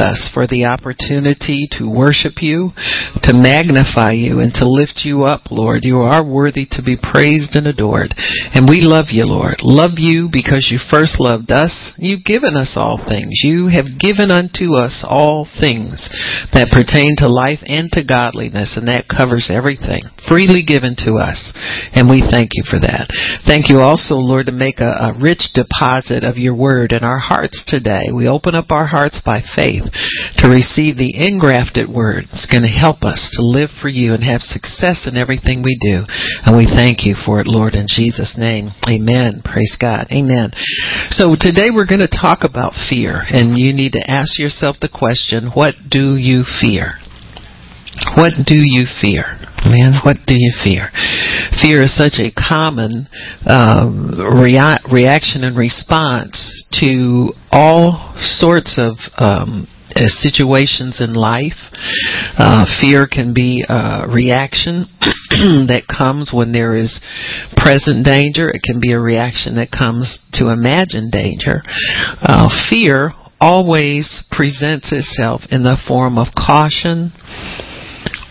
us for the opportunity to worship you, to magnify you, and to lift you up, Lord. You are worthy to be praised and adored. And we love you, Lord. Love you because you first loved us. You've given us all things. You have given unto us all things that pertain to life and to godliness, and that covers everything. Freely given to us. And we thank you for that. Thank you also, Lord, to make a, a rich deposit of your word in our hearts today. We open up our hearts by faith to receive the engrafted word. It's going to help us to live for you and have success in everything we do. And we thank you for it, Lord, in Jesus' name. Amen. Praise God. Amen. So today we're going to talk about fear. And you need to ask yourself the question, what do you fear? What do you fear? Man, what do you fear? Fear is such a common um, rea- reaction and response to all sorts of um, situations in life. Uh, fear can be a reaction that comes when there is present danger. It can be a reaction that comes to imagined danger. Uh, fear always presents itself in the form of caution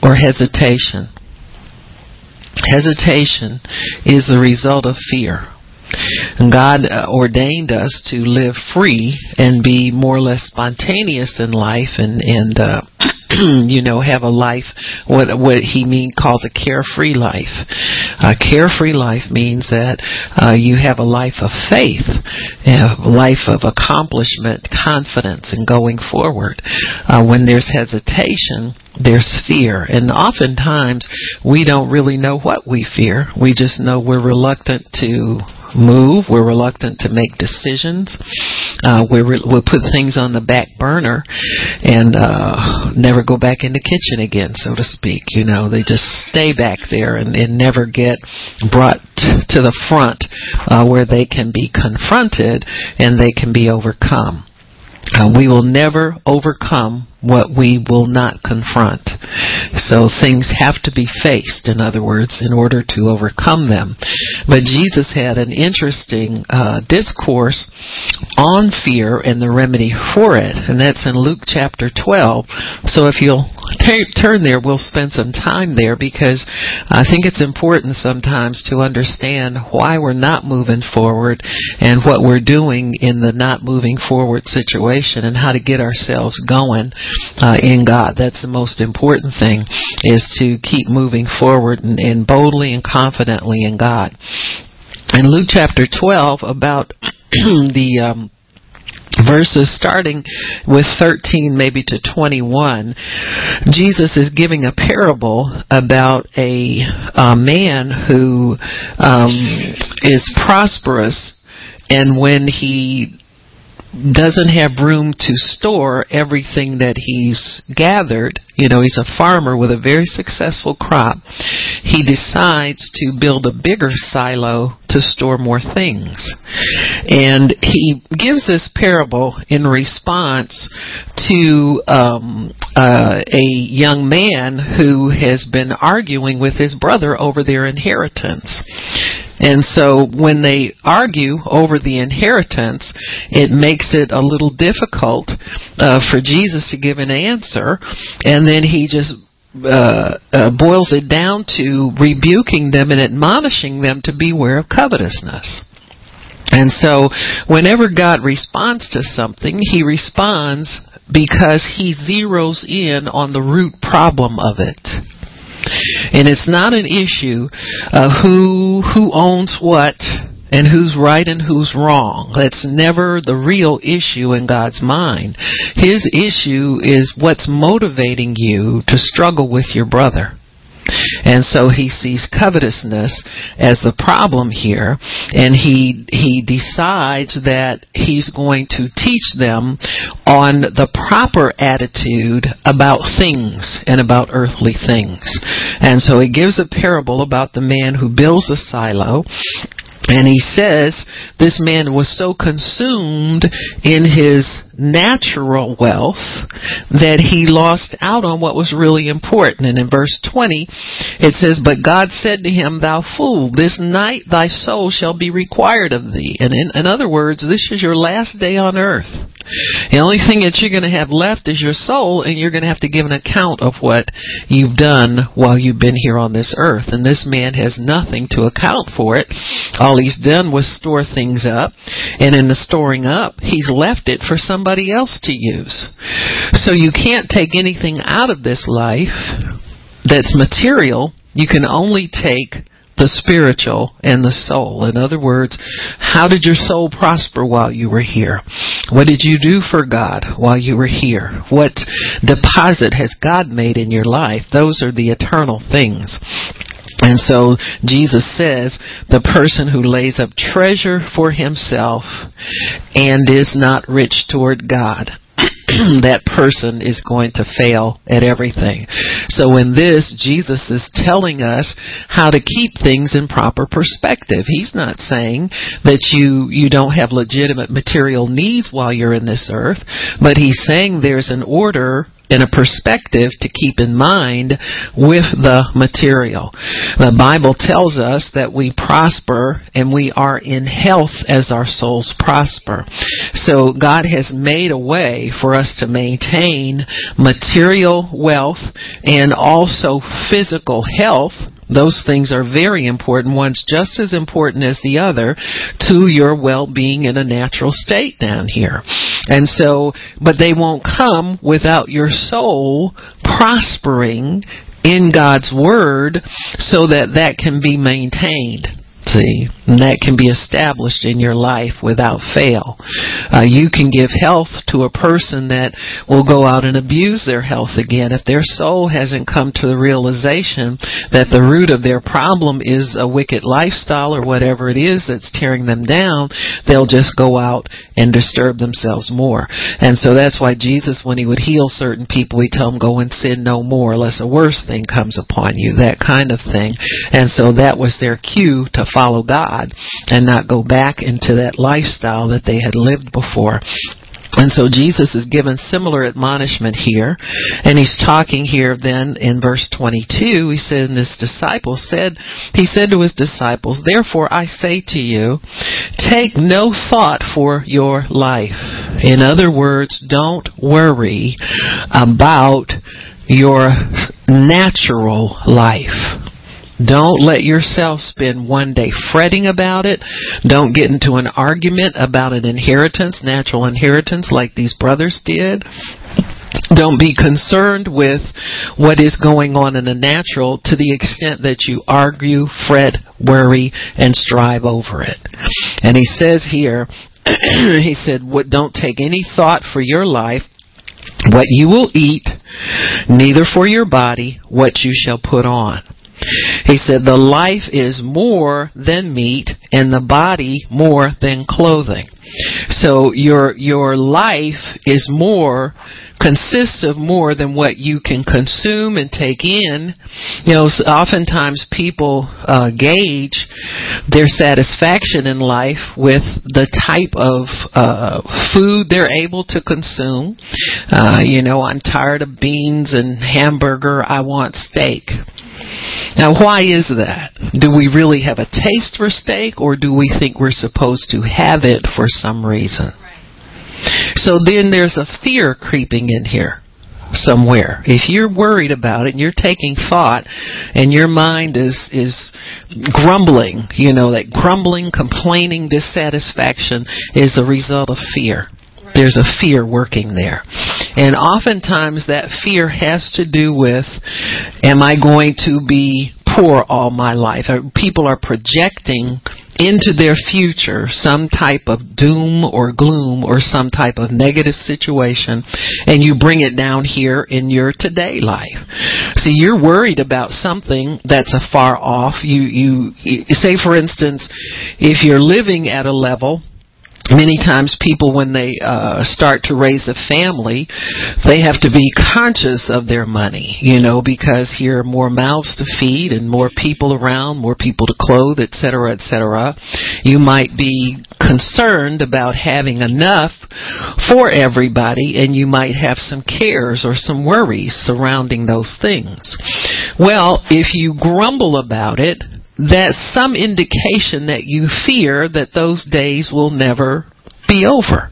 or hesitation. Hesitation is the result of fear. God uh, ordained us to live free and be more or less spontaneous in life and, and, uh, you know, have a life, what, what he mean, calls a carefree life. A carefree life means that, uh, you have a life of faith, a life of accomplishment, confidence, and going forward. Uh, when there's hesitation, there's fear. And oftentimes, we don't really know what we fear. We just know we're reluctant to move. We're reluctant to make decisions. Uh, we re- we put things on the back burner and uh, never go back in the kitchen again, so to speak. You know, they just stay back there and, and never get brought to the front uh, where they can be confronted and they can be overcome. Uh, we will never overcome what we will not confront. So things have to be faced, in other words, in order to overcome them. But Jesus had an interesting uh, discourse on fear and the remedy for it, and that's in Luke chapter 12. So if you'll t- turn there, we'll spend some time there because I think it's important sometimes to understand why we're not moving forward and what we're doing in the not moving forward situation and how to get ourselves going uh, in God. That's the most important thing is to keep moving forward and, and boldly and confidently in God. In Luke chapter 12 about the um, verses starting with 13 maybe to 21 jesus is giving a parable about a, a man who um, is prosperous and when he doesn't have room to store everything that he's gathered. You know, he's a farmer with a very successful crop. He decides to build a bigger silo to store more things. And he gives this parable in response to um, uh, a young man who has been arguing with his brother over their inheritance. And so when they argue over the inheritance, it makes it a little difficult uh, for Jesus to give an answer, and then he just uh, uh, boils it down to rebuking them and admonishing them to beware of covetousness. And so, whenever God responds to something, He responds because He zeroes in on the root problem of it. And it's not an issue of who who owns what and who's right and who's wrong. That's never the real issue in God's mind. His issue is what's motivating you to struggle with your brother. And so he sees covetousness as the problem here, and he he decides that he's going to teach them on the proper attitude about things and about earthly things. And so he gives a parable about the man who builds a silo and he says this man was so consumed in his natural wealth that he lost out on what was really important. And in verse 20, it says, But God said to him, Thou fool, this night thy soul shall be required of thee. And in, in other words, this is your last day on earth. The only thing that you're going to have left is your soul, and you're going to have to give an account of what you've done while you've been here on this earth. And this man has nothing to account for it. All he's done was store things up, and in the storing up, he's left it for somebody else to use. So you can't take anything out of this life that's material. You can only take the spiritual and the soul. In other words, how did your soul prosper while you were here? What did you do for God while you were here? What deposit has God made in your life? Those are the eternal things. And so Jesus says the person who lays up treasure for himself and is not rich toward God that person is going to fail at everything. So in this, Jesus is telling us how to keep things in proper perspective. He's not saying that you, you don't have legitimate material needs while you're in this earth, but he's saying there's an order in a perspective to keep in mind with the material. The Bible tells us that we prosper and we are in health as our souls prosper. So God has made a way for us to maintain material wealth and also physical health those things are very important. One's just as important as the other to your well-being in a natural state down here. And so, but they won't come without your soul prospering in God's Word so that that can be maintained. And that can be established in your life without fail. Uh, you can give health to a person that will go out and abuse their health again if their soul hasn't come to the realization that the root of their problem is a wicked lifestyle or whatever it is that's tearing them down. They'll just go out and disturb themselves more. And so that's why Jesus, when he would heal certain people, he'd tell them, "Go and sin no more, lest a worse thing comes upon you." That kind of thing. And so that was their cue to follow God and not go back into that lifestyle that they had lived before. And so Jesus is given similar admonishment here. And he's talking here then in verse 22. He said, and disciples said, he said to his disciples, therefore I say to you, take no thought for your life. In other words, don't worry about your natural life. Don't let yourself spend one day fretting about it. Don't get into an argument about an inheritance, natural inheritance, like these brothers did. Don't be concerned with what is going on in the natural to the extent that you argue, fret, worry, and strive over it. And he says here, he said, don't take any thought for your life, what you will eat, neither for your body, what you shall put on. He said, The life is more than meat, and the body more than clothing. So your your life is more consists of more than what you can consume and take in. You know, oftentimes people uh, gauge their satisfaction in life with the type of uh, food they're able to consume. Uh, you know, I'm tired of beans and hamburger. I want steak. Now, why is that? Do we really have a taste for steak, or do we think we're supposed to have it for some reason? So then there's a fear creeping in here somewhere. If you're worried about it and you're taking thought and your mind is is grumbling, you know, that grumbling, complaining, dissatisfaction is a result of fear. There's a fear working there. And oftentimes that fear has to do with am I going to be poor all my life? People are projecting into their future some type of doom or gloom or some type of negative situation and you bring it down here in your today life. See, you're worried about something that's a far off. You, you, say for instance, if you're living at a level many times people when they uh start to raise a family they have to be conscious of their money you know because here are more mouths to feed and more people around more people to clothe etc etc you might be concerned about having enough for everybody and you might have some cares or some worries surrounding those things. Well if you grumble about it that's some indication that you fear that those days will never be over.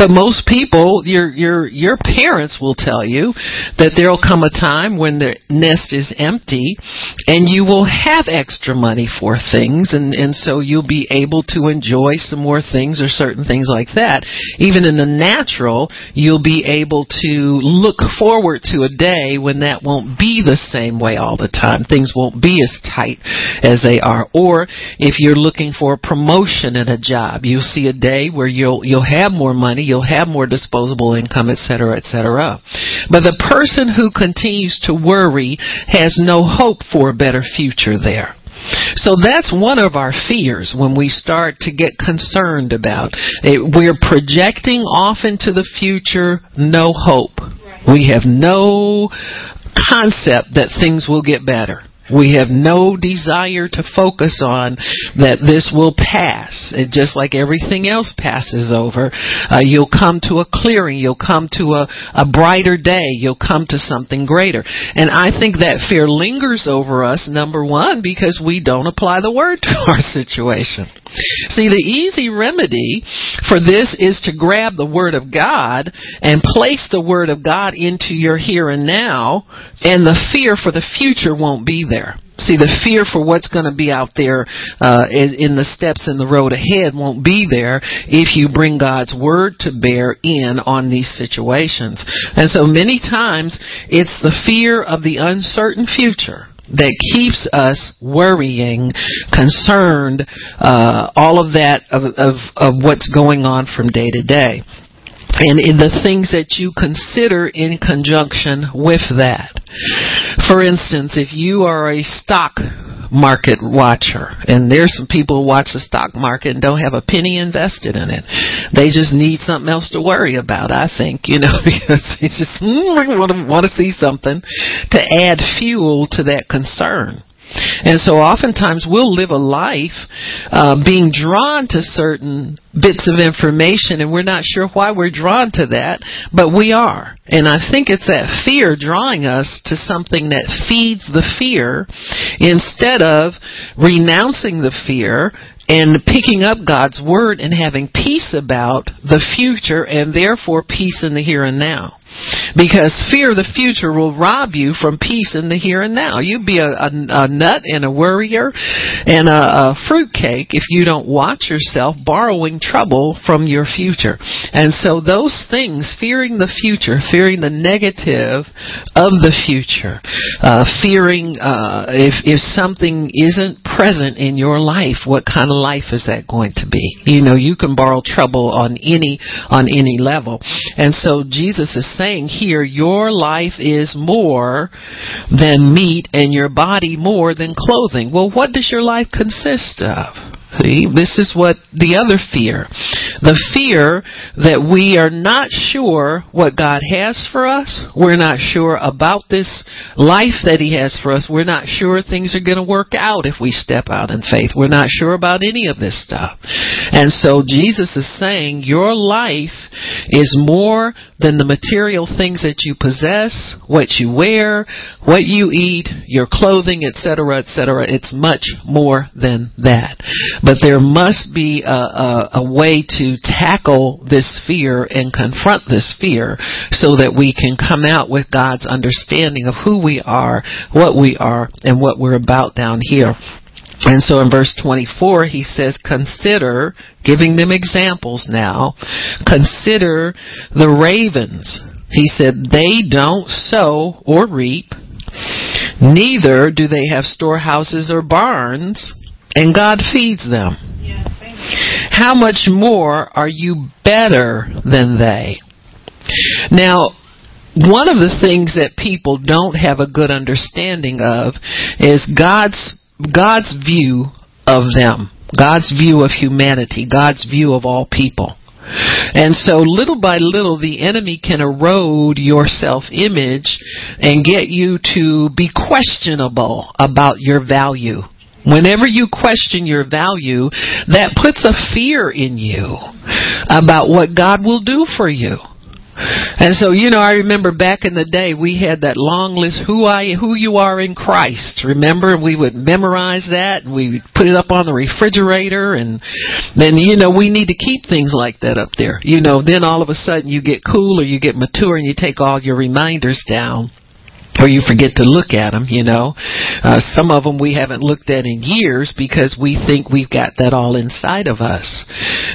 But most people, your your your parents will tell you that there'll come a time when the nest is empty, and you will have extra money for things, and and so you'll be able to enjoy some more things or certain things like that. Even in the natural, you'll be able to look forward to a day when that won't be the same way all the time. Things won't be as tight as they are. Or if you're looking for a promotion in a job, you'll see a day where you'll you'll have more money, you'll have more disposable income, etc., etc. But the person who continues to worry has no hope for a better future there. So that's one of our fears when we start to get concerned about it. We're projecting off into the future, no hope. We have no concept that things will get better. We have no desire to focus on that this will pass. It, just like everything else passes over, uh, you'll come to a clearing. You'll come to a, a brighter day. You'll come to something greater. And I think that fear lingers over us, number one, because we don't apply the word to our situation. See, the easy remedy for this is to grab the Word of God and place the Word of God into your here and now, and the fear for the future won't be there. See, the fear for what's going to be out there uh, in the steps in the road ahead won't be there if you bring God's word to bear in on these situations. And so many times it's the fear of the uncertain future that keeps us worrying, concerned, uh, all of that of, of, of what's going on from day to day. And in the things that you consider in conjunction with that. For instance, if you are a stock market watcher. And there's some people who watch the stock market and don't have a penny invested in it. They just need something else to worry about, I think, you know, because they just mm, want, to, want to see something to add fuel to that concern. And so oftentimes we'll live a life uh, being drawn to certain bits of information and we're not sure why we're drawn to that, but we are. And I think it's that fear drawing us to something that feeds the fear instead of renouncing the fear and picking up God's word and having peace about the future and therefore peace in the here and now. Because fear of the future will rob you from peace in the here and now. You'd be a, a, a nut and a worrier and a, a fruitcake if you don't watch yourself borrowing trouble from your future. And so those things, fearing the future, fearing the negative of the future, uh, fearing uh, if if something isn't present in your life, what kind of life is that going to be? You know, you can borrow trouble on any on any level. And so Jesus is saying here, your life is more than meat and your body more than clothing. Well, what does your life consist of? See, this is what the other fear. The fear that we are not sure what God has for us. We're not sure about this life that He has for us. We're not sure things are going to work out if we step out in faith. We're not sure about any of this stuff. And so Jesus is saying your life is more than the material things that you possess, what you wear, what you eat, your clothing, etc., etc. It's much more than that. But there must be a, a, a way to tackle this fear and confront this fear so that we can come out with God's understanding of who we are, what we are, and what we're about down here. And so in verse 24, he says, consider, giving them examples now, consider the ravens. He said, they don't sow or reap, neither do they have storehouses or barns, and God feeds them. How much more are you better than they? Now, one of the things that people don't have a good understanding of is God's God's view of them God's view of humanity, God's view of all people. And so little by little the enemy can erode your self-image and get you to be questionable about your value. Whenever you question your value, that puts a fear in you about what God will do for you. And so, you know, I remember back in the day we had that long list who I who you are in Christ. Remember we would memorize that and we would put it up on the refrigerator and then you know we need to keep things like that up there. You know, then all of a sudden you get cool or you get mature and you take all your reminders down or you forget to look at them, you know. Uh, some of them we haven't looked at in years because we think we've got that all inside of us.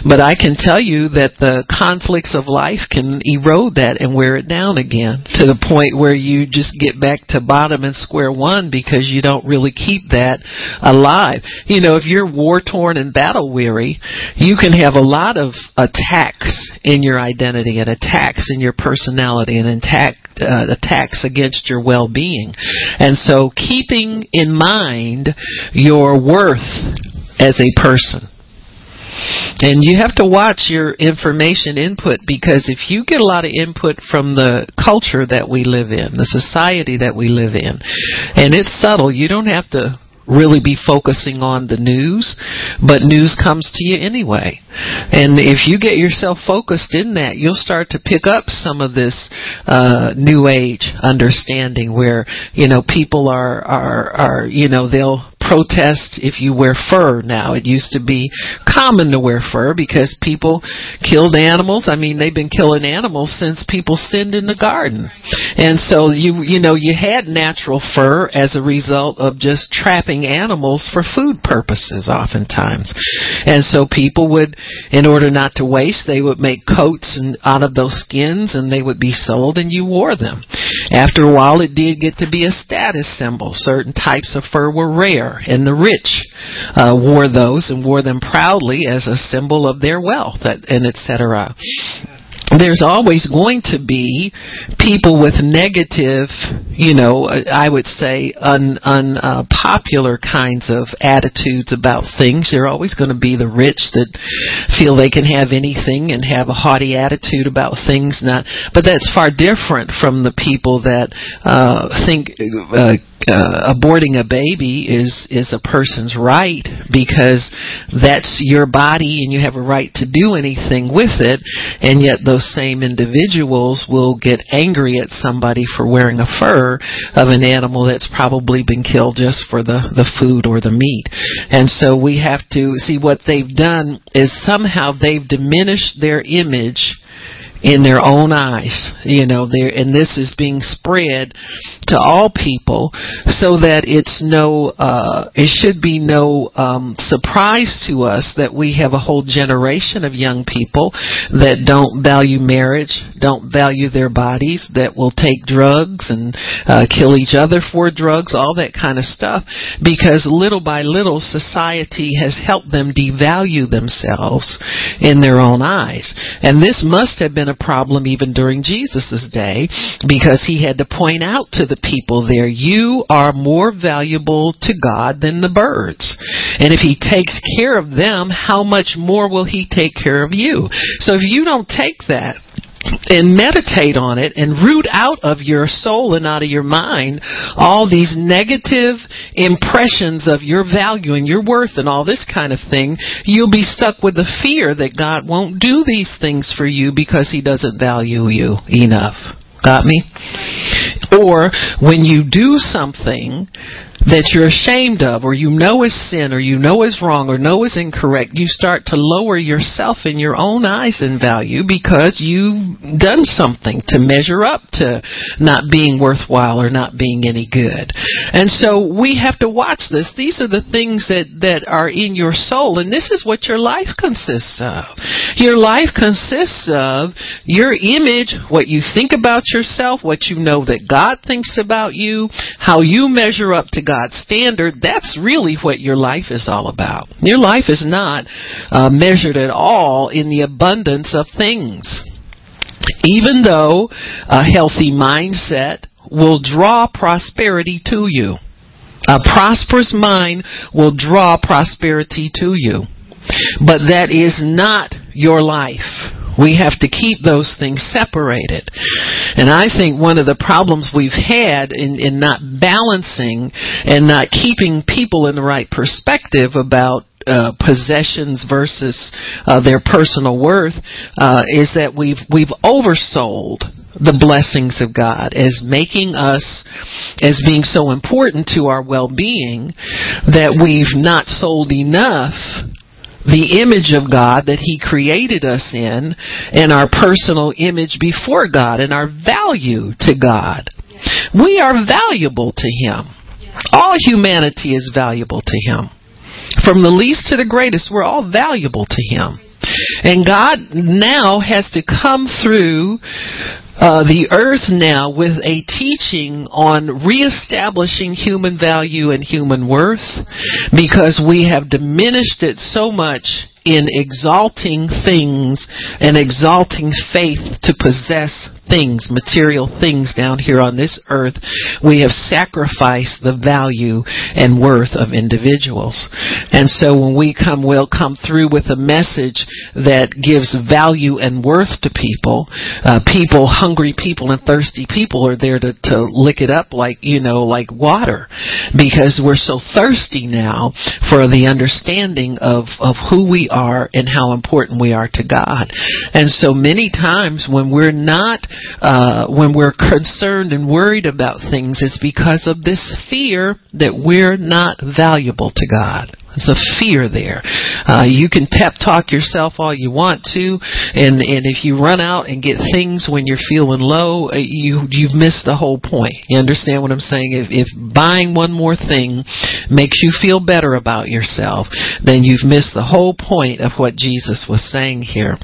But I can tell you that the conflicts of life can erode that and wear it down again to the point where you just get back to bottom and square one because you don't really keep that alive. You know, if you're war torn and battle weary, you can have a lot of attacks in your identity and attacks in your personality and attack, uh, attacks against your well-being. And so keeping in mind your worth as a person. And you have to watch your information input because if you get a lot of input from the culture that we live in, the society that we live in, and it's subtle, you don't have to really be focusing on the news, but news comes to you anyway. And if you get yourself focused in that, you'll start to pick up some of this uh, new age understanding where you know people are are are you know they'll protest if you wear fur now. It used to be common to wear fur because people killed animals. I mean, they've been killing animals since people sinned in the garden. And so you you know, you had natural fur as a result of just trapping animals for food purposes oftentimes. And so people would in order not to waste, they would make coats and out of those skins and they would be sold and you wore them. After a while it did get to be a status symbol. Certain types of fur were rare and the rich uh, wore those and wore them proudly as a symbol of their wealth and etc there's always going to be people with negative, you know, I would say un, unpopular uh, kinds of attitudes about things. There are always going to be the rich that feel they can have anything and have a haughty attitude about things. Not, but that's far different from the people that uh, think. Uh, uh, aborting a baby is is a person's right because that's your body and you have a right to do anything with it. And yet those same individuals will get angry at somebody for wearing a fur of an animal that's probably been killed just for the the food or the meat. And so we have to see what they've done is somehow they've diminished their image in their own eyes. You know, there and this is being spread to all people so that it's no uh it should be no um surprise to us that we have a whole generation of young people that don't value marriage, don't value their bodies, that will take drugs and uh kill each other for drugs, all that kind of stuff because little by little society has helped them devalue themselves in their own eyes. And this must have been a problem even during Jesus' day because he had to point out to the people there, you are more valuable to God than the birds. And if he takes care of them, how much more will he take care of you? So if you don't take that, and meditate on it and root out of your soul and out of your mind all these negative impressions of your value and your worth and all this kind of thing, you'll be stuck with the fear that God won't do these things for you because He doesn't value you enough. Got me? Or when you do something that you're ashamed of or you know is sin or you know is wrong or know is incorrect, you start to lower yourself in your own eyes in value because you've done something to measure up to not being worthwhile or not being any good. And so we have to watch this. These are the things that, that are in your soul and this is what your life consists of. Your life consists of your image, what you think about yourself, what you know that God thinks about you, how you measure up to God God's standard, that's really what your life is all about. Your life is not uh, measured at all in the abundance of things. Even though a healthy mindset will draw prosperity to you. A prosperous mind will draw prosperity to you. But that is not your life. We have to keep those things separated. And I think one of the problems we've had in, in not balancing and not keeping people in the right perspective about uh, possessions versus uh, their personal worth uh, is that we've we've oversold the blessings of God as making us as being so important to our well-being that we've not sold enough the image of God that He created us in and our personal image before God and our value to God. We are valuable to Him. All humanity is valuable to Him. From the least to the greatest, we're all valuable to Him. And God now has to come through uh, the earth now with a teaching on reestablishing human value and human worth because we have diminished it so much in exalting things and exalting faith to possess things, material things down here on this earth, we have sacrificed the value and worth of individuals. And so when we come, we'll come through with a message that gives value and worth to people. Uh, people, hungry people and thirsty people are there to, to lick it up like, you know, like water. Because we're so thirsty now for the understanding of, of who we are and how important we are to God. And so many times when we're not uh, when we're concerned and worried about things is because of this fear that we're not valuable to God. There's a fear there. Uh, you can pep talk yourself all you want to, and and if you run out and get things when you're feeling low, uh, you you've missed the whole point. You understand what I'm saying? If if buying one more thing makes you feel better about yourself, then you've missed the whole point of what Jesus was saying here.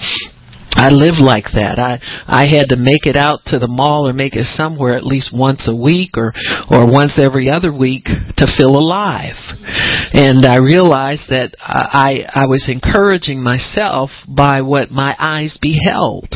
I lived like that. I I had to make it out to the mall or make it somewhere at least once a week or or once every other week to feel alive. And I realized that I I was encouraging myself by what my eyes beheld.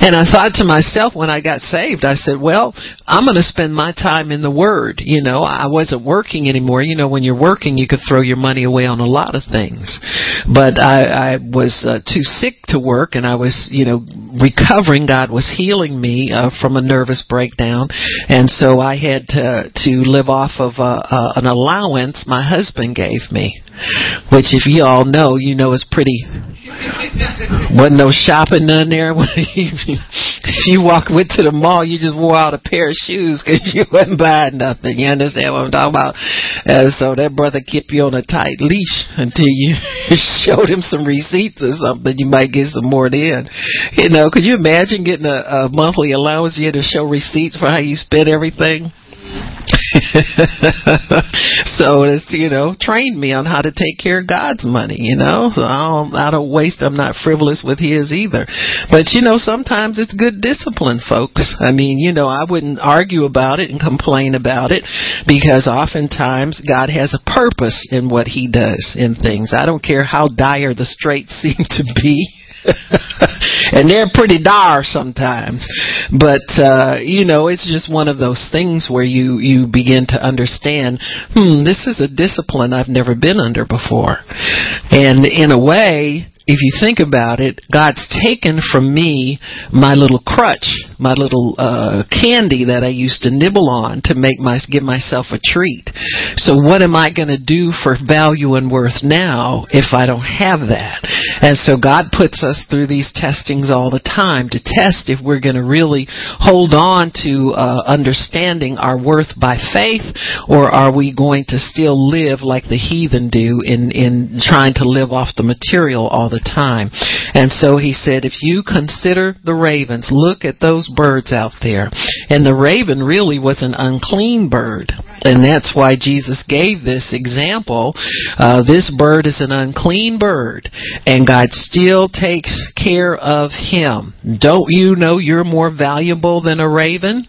And I thought to myself when I got saved, I said, well, I'm going to spend my time in the Word. You know, I wasn't working anymore. You know, when you're working, you could throw your money away on a lot of things. But I, I was uh, too sick to work and I was, you know, recovering. God was healing me uh, from a nervous breakdown. And so I had to, to live off of uh, uh, an allowance my husband gave me which if you all know, you know is pretty. wasn't no shopping none there. if you walk went to the mall, you just wore out a pair of shoes because you wasn't buying nothing. You understand what I'm talking about? And so that brother kept you on a tight leash until you showed him some receipts or something. You might get some more then. You know, could you imagine getting a, a monthly allowance? You had to show receipts for how you spent everything. so it's you know trained me on how to take care of God's money. You know, so I don't, I don't waste. I'm not frivolous with His either. But you know, sometimes it's good discipline, folks. I mean, you know, I wouldn't argue about it and complain about it because oftentimes God has a purpose in what He does in things. I don't care how dire the straits seem to be. and they're pretty dire sometimes. But uh, you know, it's just one of those things where you you begin to understand, hmm, this is a discipline I've never been under before. And in a way, if you think about it, God's taken from me my little crutch, my little uh, candy that I used to nibble on to make my give myself a treat. So what am I going to do for value and worth now if I don't have that? And so God puts us through these testings all the time to test if we're going to really hold on to uh, understanding our worth by faith, or are we going to still live like the heathen do in in trying to live off the material all the the time. And so he said, if you consider the ravens, look at those birds out there. And the raven really was an unclean bird. And that's why Jesus gave this example. Uh, this bird is an unclean bird, and God still takes care of him. Don't you know you're more valuable than a raven?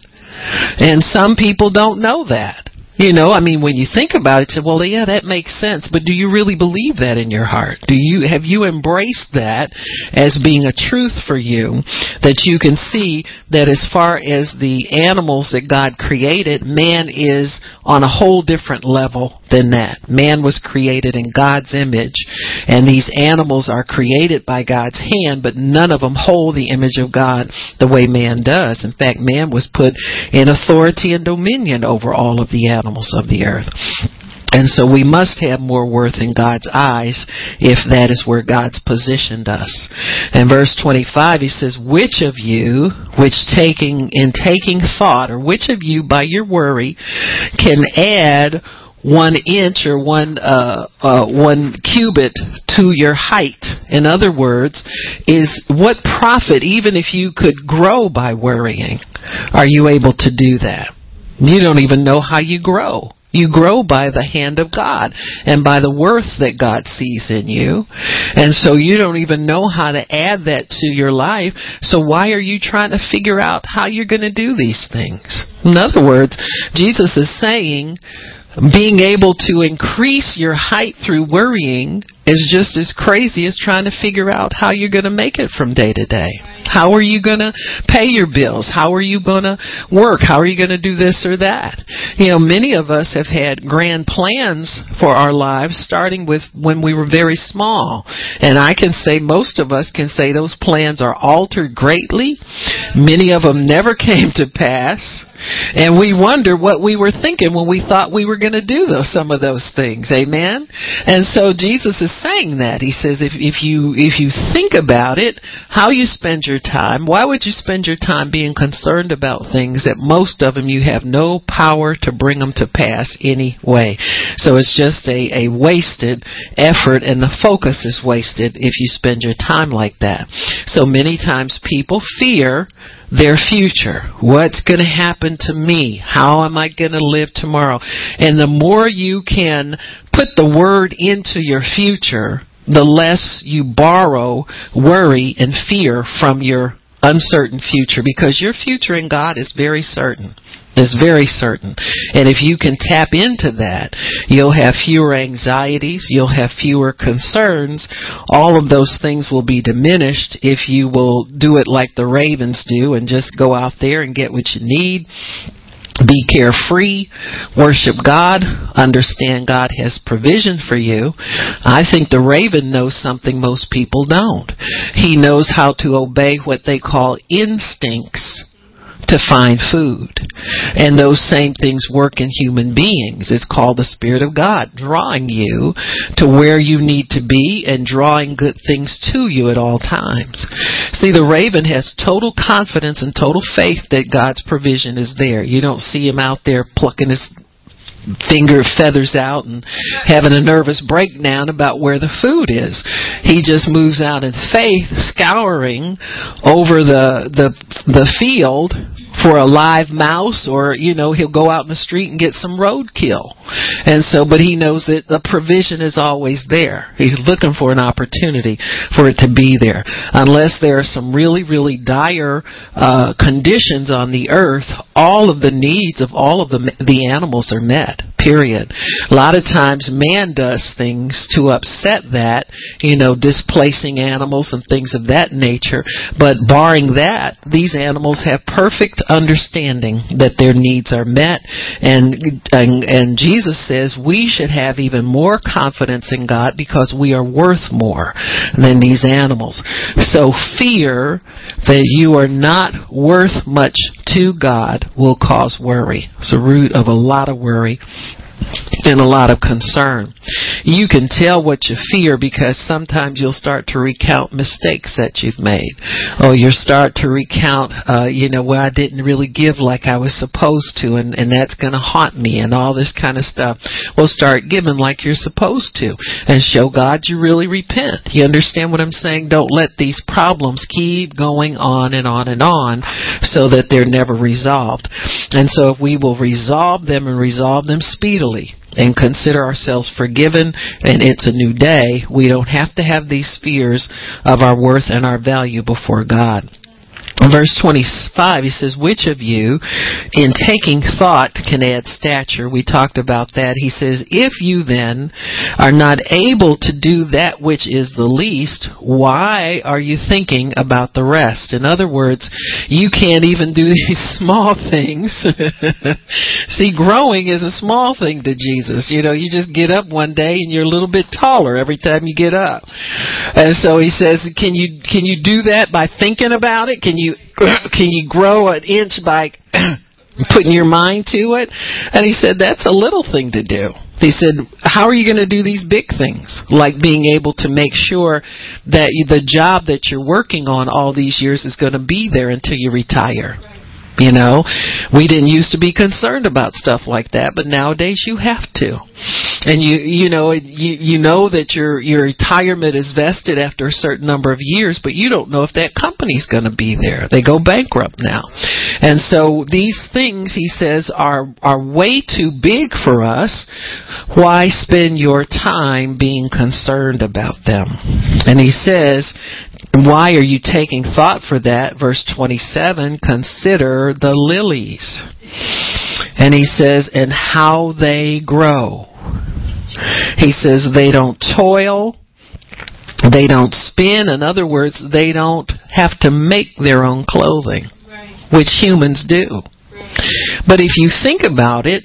And some people don't know that. You know, I mean, when you think about it, say, well, yeah, that makes sense. But do you really believe that in your heart? Do you have you embraced that as being a truth for you? That you can see that as far as the animals that God created, man is on a whole different level than that. Man was created in God's image, and these animals are created by God's hand, but none of them hold the image of God the way man does. In fact, man was put in authority and dominion over all of the animals of the earth. And so we must have more worth in God's eyes if that is where God's positioned us. In verse 25 he says, which of you, which taking, in taking thought, or which of you by your worry can add one inch or one uh, uh, one cubit to your height. In other words, is what profit even if you could grow by worrying? Are you able to do that? You don't even know how you grow. You grow by the hand of God and by the worth that God sees in you. And so you don't even know how to add that to your life. So why are you trying to figure out how you're going to do these things? In other words, Jesus is saying, being able to increase your height through worrying is just as crazy as trying to figure out how you're going to make it from day to day. How are you going to pay your bills? How are you going to work? How are you going to do this or that? You know, many of us have had grand plans for our lives starting with when we were very small. And I can say most of us can say those plans are altered greatly. Many of them never came to pass. And we wonder what we were thinking when we thought we were going to do those, some of those things. Amen? And so Jesus is saying that. He says if, if you, if you think about it, how you spend your time, why would you spend your time being concerned about things that most of them you have no power to bring them to pass anyway? So it's just a, a wasted effort and the focus is wasted if you spend your time like that. So many times people fear their future. What's going to happen to me? How am I going to live tomorrow? And the more you can put the word into your future, the less you borrow worry and fear from your uncertain future because your future in God is very certain. It's very certain. And if you can tap into that, you'll have fewer anxieties, you'll have fewer concerns. All of those things will be diminished if you will do it like the ravens do and just go out there and get what you need be carefree, worship God, understand God has provision for you. I think the raven knows something most people don't. He knows how to obey what they call instincts to find food. And those same things work in human beings. It's called the Spirit of God, drawing you to where you need to be and drawing good things to you at all times. See, the raven has total confidence and total faith that God's provision is there. You don't see him out there plucking his finger feathers out and having a nervous breakdown about where the food is. He just moves out in faith, scouring over the the the field for a live mouse or you know he'll go out in the street and get some roadkill. And so but he knows that the provision is always there. He's looking for an opportunity for it to be there. Unless there are some really really dire uh, conditions on the earth all of the needs of all of the the animals are met period. A lot of times man does things to upset that you know displacing animals and things of that nature. But barring that these animals have perfect understanding that their needs are met and, and and Jesus says we should have even more confidence in God because we are worth more than these animals. So fear that you are not worth much to God will cause worry. It's a root of a lot of worry and a lot of concern. You can tell what you fear because sometimes you'll start to recount mistakes that you've made. Or you'll start to recount, uh, you know, where I didn't really give like I was supposed to and, and that's going to haunt me and all this kind of stuff. Well, start giving like you're supposed to and show God you really repent. You understand what I'm saying? Don't let these problems keep going on and on and on so that they're never resolved. And so if we will resolve them and resolve them speedily, and consider ourselves forgiven and it's a new day, we don't have to have these fears of our worth and our value before God. Verse 25, he says, Which of you, in taking thought, can add stature? We talked about that. He says, If you then are not able to do that which is the least, why are you thinking about the rest? In other words, you can't even do these small things. See, growing is a small thing to Jesus. You know, you just get up one day and you're a little bit taller every time you get up. And so he says, Can you, can you do that by thinking about it? Can you can you grow an inch by putting your mind to it? And he said that's a little thing to do. He said, how are you going to do these big things? Like being able to make sure that you, the job that you're working on all these years is going to be there until you retire. You know, we didn't used to be concerned about stuff like that, but nowadays you have to. And you you know you you know that your your retirement is vested after a certain number of years, but you don't know if that company's going to be there. They go bankrupt now. And so these things he says are are way too big for us. Why spend your time being concerned about them? And he says why are you taking thought for that? Verse 27 Consider the lilies. And he says, and how they grow. He says, they don't toil. They don't spin. In other words, they don't have to make their own clothing, right. which humans do. But if you think about it,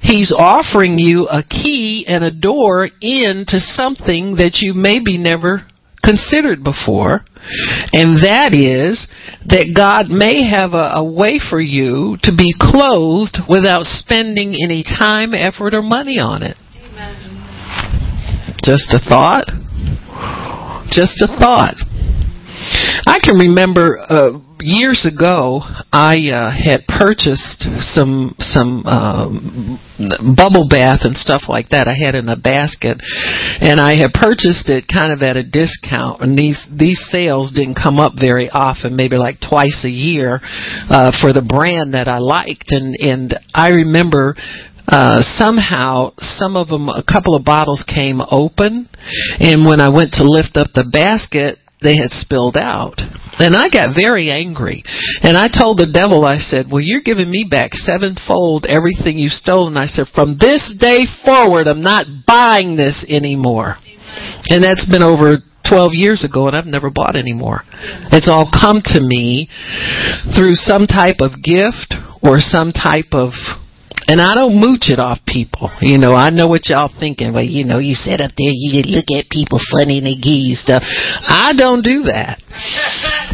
he's offering you a key and a door into something that you maybe never considered before, and that is that God may have a, a, way for you to be clothed without spending any time, effort, or money on it. Amen. Just a thought. Just a thought. I can remember uh, years ago, I uh, had purchased some some um, bubble bath and stuff like that. I had in a basket, and I had purchased it kind of at a discount. And these these sales didn't come up very often, maybe like twice a year, uh, for the brand that I liked. And and I remember uh, somehow some of them, a couple of bottles came open, and when I went to lift up the basket, they had spilled out. And I got very angry. And I told the devil, I said, Well, you're giving me back sevenfold everything you stole. And I said, From this day forward, I'm not buying this anymore. And that's been over 12 years ago, and I've never bought anymore. It's all come to me through some type of gift or some type of and I don't mooch it off people. You know, I know what y'all thinking. Well, you know, you sit up there, you look at people funny and they give you stuff. I don't do that.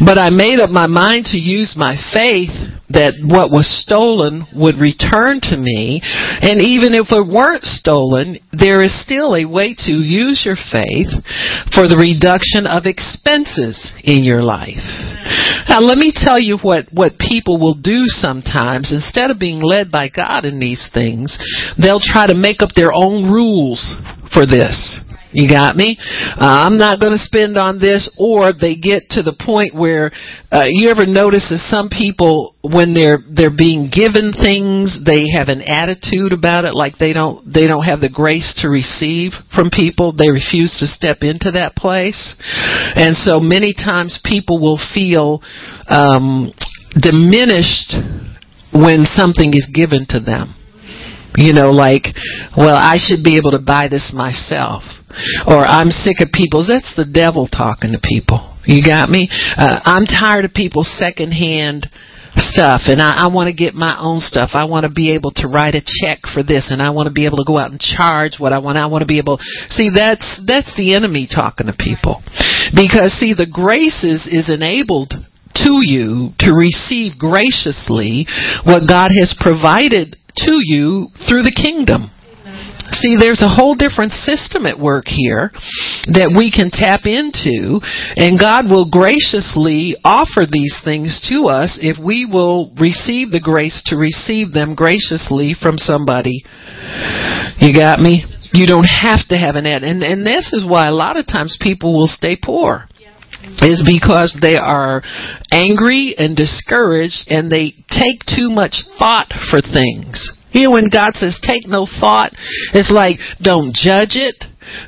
But I made up my mind to use my faith that what was stolen would return to me. And even if it weren't stolen, there is still a way to use your faith for the reduction of expenses in your life. Now, let me tell you what, what people will do sometimes. Instead of being led by God in these things, they'll try to make up their own rules for this. You got me? Uh, I'm not going to spend on this. Or they get to the point where uh, you ever notice that some people, when they're they're being given things, they have an attitude about it, like they don't they don't have the grace to receive from people. They refuse to step into that place, and so many times people will feel um, diminished when something is given to them. You know, like, well, I should be able to buy this myself or I'm sick of people. That's the devil talking to people. You got me? Uh, I'm tired of people's secondhand stuff and I, I want to get my own stuff. I want to be able to write a check for this and I want to be able to go out and charge what I want. I want to be able see that's that's the enemy talking to people. Because see the grace is, is enabled to you to receive graciously what God has provided to you through the kingdom. See, there's a whole different system at work here that we can tap into, and God will graciously offer these things to us if we will receive the grace to receive them graciously from somebody. You got me? You don't have to have an ad. And, and this is why a lot of times people will stay poor is because they are angry and discouraged and they take too much thought for things. Here, when God says take no thought, it's like don't judge it.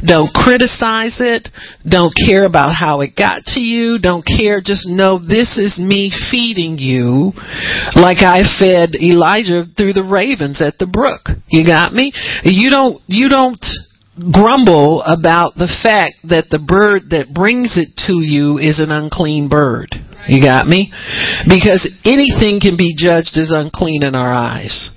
Don't criticize it. Don't care about how it got to you. Don't care. Just know this is me feeding you like I fed Elijah through the ravens at the brook. You got me? You don't, you don't grumble about the fact that the bird that brings it to you is an unclean bird. You got me? Because anything can be judged as unclean in our eyes.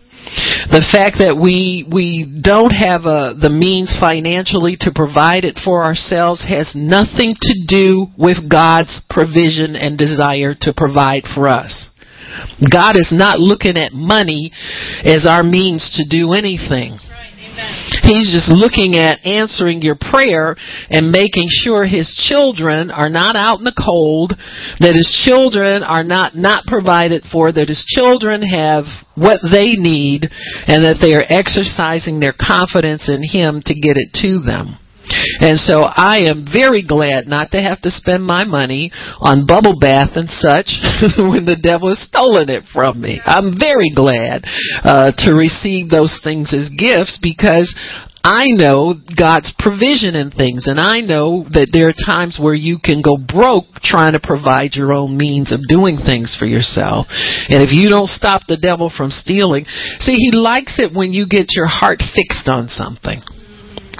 The fact that we we don't have a, the means financially to provide it for ourselves has nothing to do with God's provision and desire to provide for us. God is not looking at money as our means to do anything. He's just looking at answering your prayer and making sure his children are not out in the cold, that his children are not not provided for, that his children have what they need, and that they are exercising their confidence in him to get it to them. And so I am very glad not to have to spend my money on bubble bath and such when the devil has stolen it from me. I'm very glad uh, to receive those things as gifts because I know God's provision in things, and I know that there are times where you can go broke trying to provide your own means of doing things for yourself. And if you don't stop the devil from stealing, see, he likes it when you get your heart fixed on something.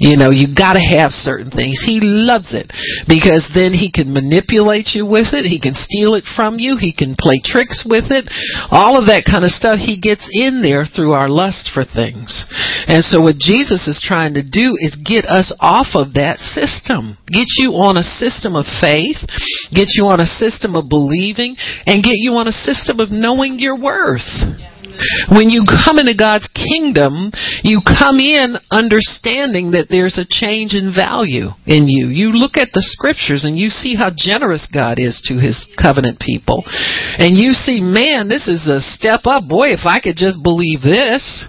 You know, you gotta have certain things. He loves it because then he can manipulate you with it. He can steal it from you. He can play tricks with it. All of that kind of stuff he gets in there through our lust for things. And so what Jesus is trying to do is get us off of that system. Get you on a system of faith, get you on a system of believing, and get you on a system of knowing your worth. Yeah. When you come into God's kingdom, you come in understanding that there's a change in value in you. You look at the scriptures and you see how generous God is to his covenant people. And you see, man, this is a step up. Boy, if I could just believe this.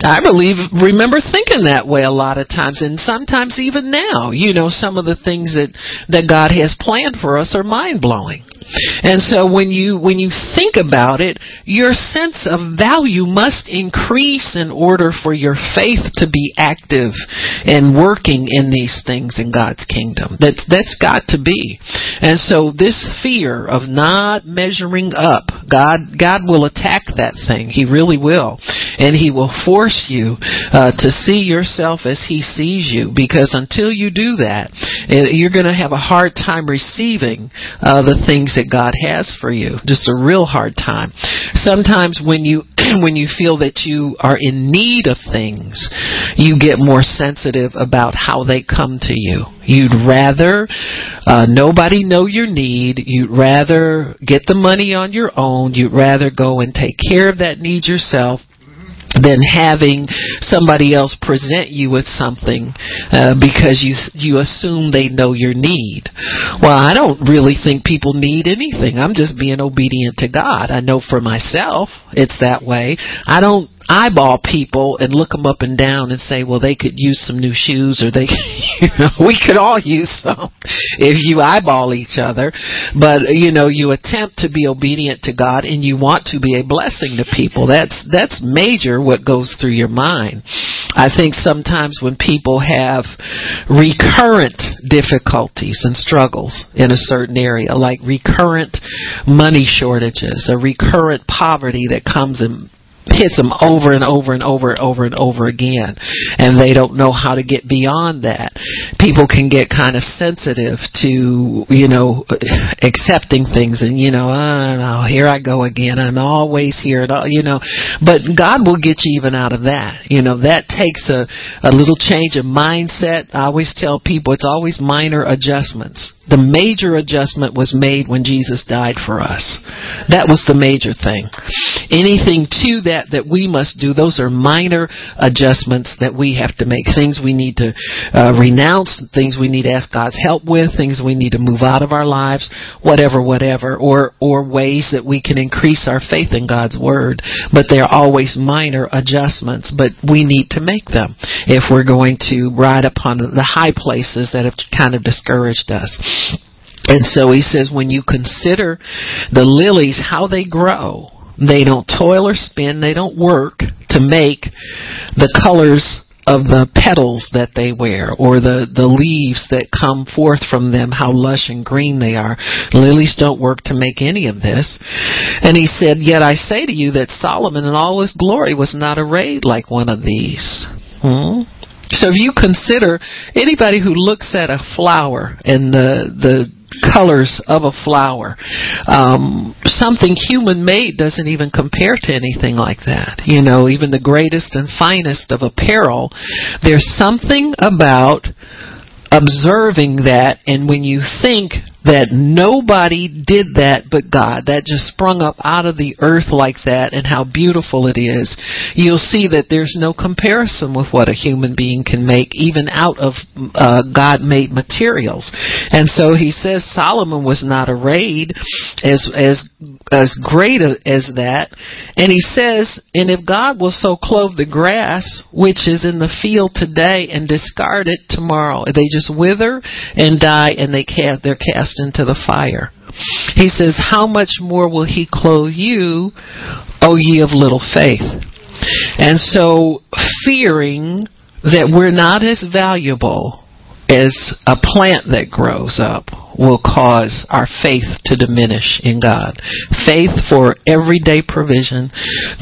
I believe, remember thinking that way a lot of times, and sometimes even now, you know, some of the things that that God has planned for us are mind blowing. And so when you when you think about it, your sense of value must increase in order for your faith to be active and working in these things in God's kingdom. That that's got to be. And so this fear of not measuring up, God God will attack that thing. He really will. And he will force you uh, to see yourself as he sees you because until you do that, eh, you're going to have a hard time receiving uh, the things that God has for you. Just a real hard time. Sometimes when you when you feel that you are in need of things, you get more sensitive about how they come to you. You'd rather uh, nobody know your need. You'd rather get the money on your own. You'd rather go and take care of that need yourself than having somebody else present you with something uh, because you you assume they know your need. Well, I don't really think people need anything. I'm just being obedient to God. I know for myself it's that way. I don't eyeball people and look them up and down and say, well, they could use some new shoes or they, you know, we could all use some if you eyeball each other. But, you know, you attempt to be obedient to God and you want to be a blessing to people. That's, that's major what goes through your mind. I think sometimes when people have recurrent difficulties and struggles in a certain area, like recurrent money shortages, a recurrent poverty that comes in hits them over and over and over and over and over again. And they don't know how to get beyond that. People can get kind of sensitive to you know accepting things and you know oh, don't here I go again. I'm always here you know. But God will get you even out of that. You know that takes a a little change of mindset. I always tell people it's always minor adjustments the major adjustment was made when Jesus died for us. That was the major thing. Anything to that that we must do, those are minor adjustments that we have to make. Things we need to uh, renounce, things we need to ask God's help with, things we need to move out of our lives, whatever, whatever, or, or ways that we can increase our faith in God's Word. But they're always minor adjustments, but we need to make them if we're going to ride upon the high places that have kind of discouraged us. And so he says, when you consider the lilies, how they grow, they don't toil or spin, they don't work to make the colors of the petals that they wear or the, the leaves that come forth from them, how lush and green they are. Lilies don't work to make any of this. And he said, Yet I say to you that Solomon in all his glory was not arrayed like one of these. Hmm? So if you consider anybody who looks at a flower and the the colors of a flower. Um, something human made doesn't even compare to anything like that. You know, even the greatest and finest of apparel, there's something about observing that and when you think that nobody did that but God. That just sprung up out of the earth like that and how beautiful it is. You'll see that there's no comparison with what a human being can make even out of uh, God-made materials. And so he says Solomon was not arrayed as as as great as that. And he says, and if God will so clothe the grass which is in the field today and discard it tomorrow, they just wither and die and they cast they're cast cast into the fire. He says, How much more will he clothe you, O ye of little faith? And so, fearing that we're not as valuable as a plant that grows up will cause our faith to diminish in God. Faith for everyday provision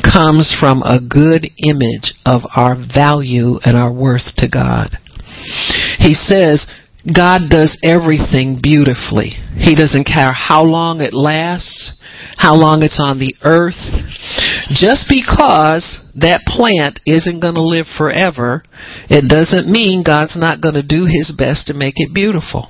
comes from a good image of our value and our worth to God. He says, God does everything beautifully. He doesn't care how long it lasts, how long it's on the earth. Just because that plant isn't going to live forever, it doesn't mean God's not going to do his best to make it beautiful.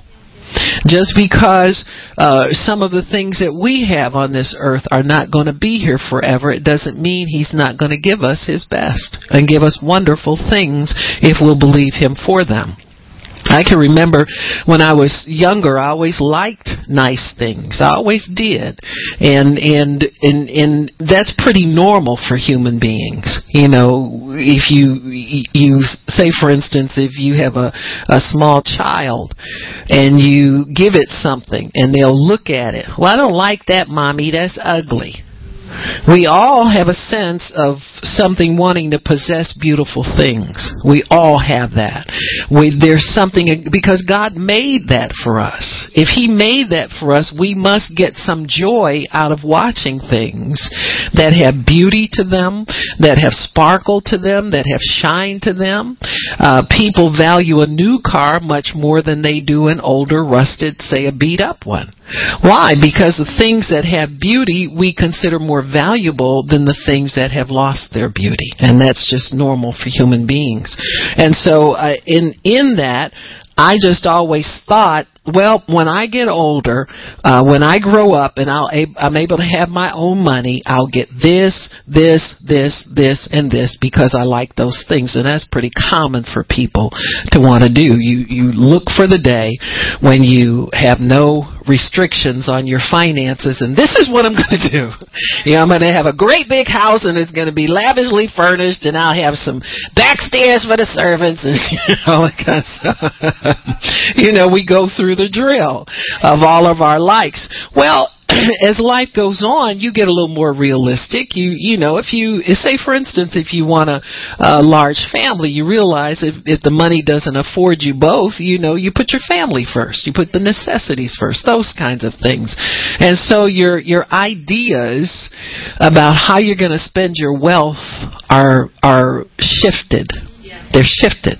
Just because uh, some of the things that we have on this earth are not going to be here forever, it doesn't mean He's not going to give us His best and give us wonderful things if we'll believe Him for them. I can remember when I was younger, I always liked nice things. I always did. And, and, and, and that's pretty normal for human beings. You know, if you, you say for instance, if you have a, a small child and you give it something and they'll look at it. Well, I don't like that, mommy. That's ugly. We all have a sense of something wanting to possess beautiful things. We all have that. We, there's something, because God made that for us. If He made that for us, we must get some joy out of watching things that have beauty to them, that have sparkle to them, that have shine to them. Uh, people value a new car much more than they do an older, rusted, say a beat up one. Why? Because the things that have beauty we consider more valuable than the things that have lost their beauty. And that's just normal for human beings. And so uh, in in that I just always thought, well, when I get older, uh, when I grow up and I'll, I'm able to have my own money, I'll get this, this, this, this, and this because I like those things. And that's pretty common for people to want to do. You, you look for the day when you have no restrictions on your finances and this is what I'm going to do. You know, I'm going to have a great big house and it's going to be lavishly furnished and I'll have some backstairs for the servants and you know, all that kind of stuff. you know, we go through the drill of all of our likes. Well, as life goes on, you get a little more realistic. You you know, if you say for instance, if you want a, a large family, you realize if if the money doesn't afford you both, you know, you put your family first. You put the necessities first. Those kinds of things. And so your your ideas about how you're going to spend your wealth are are shifted they're shifted.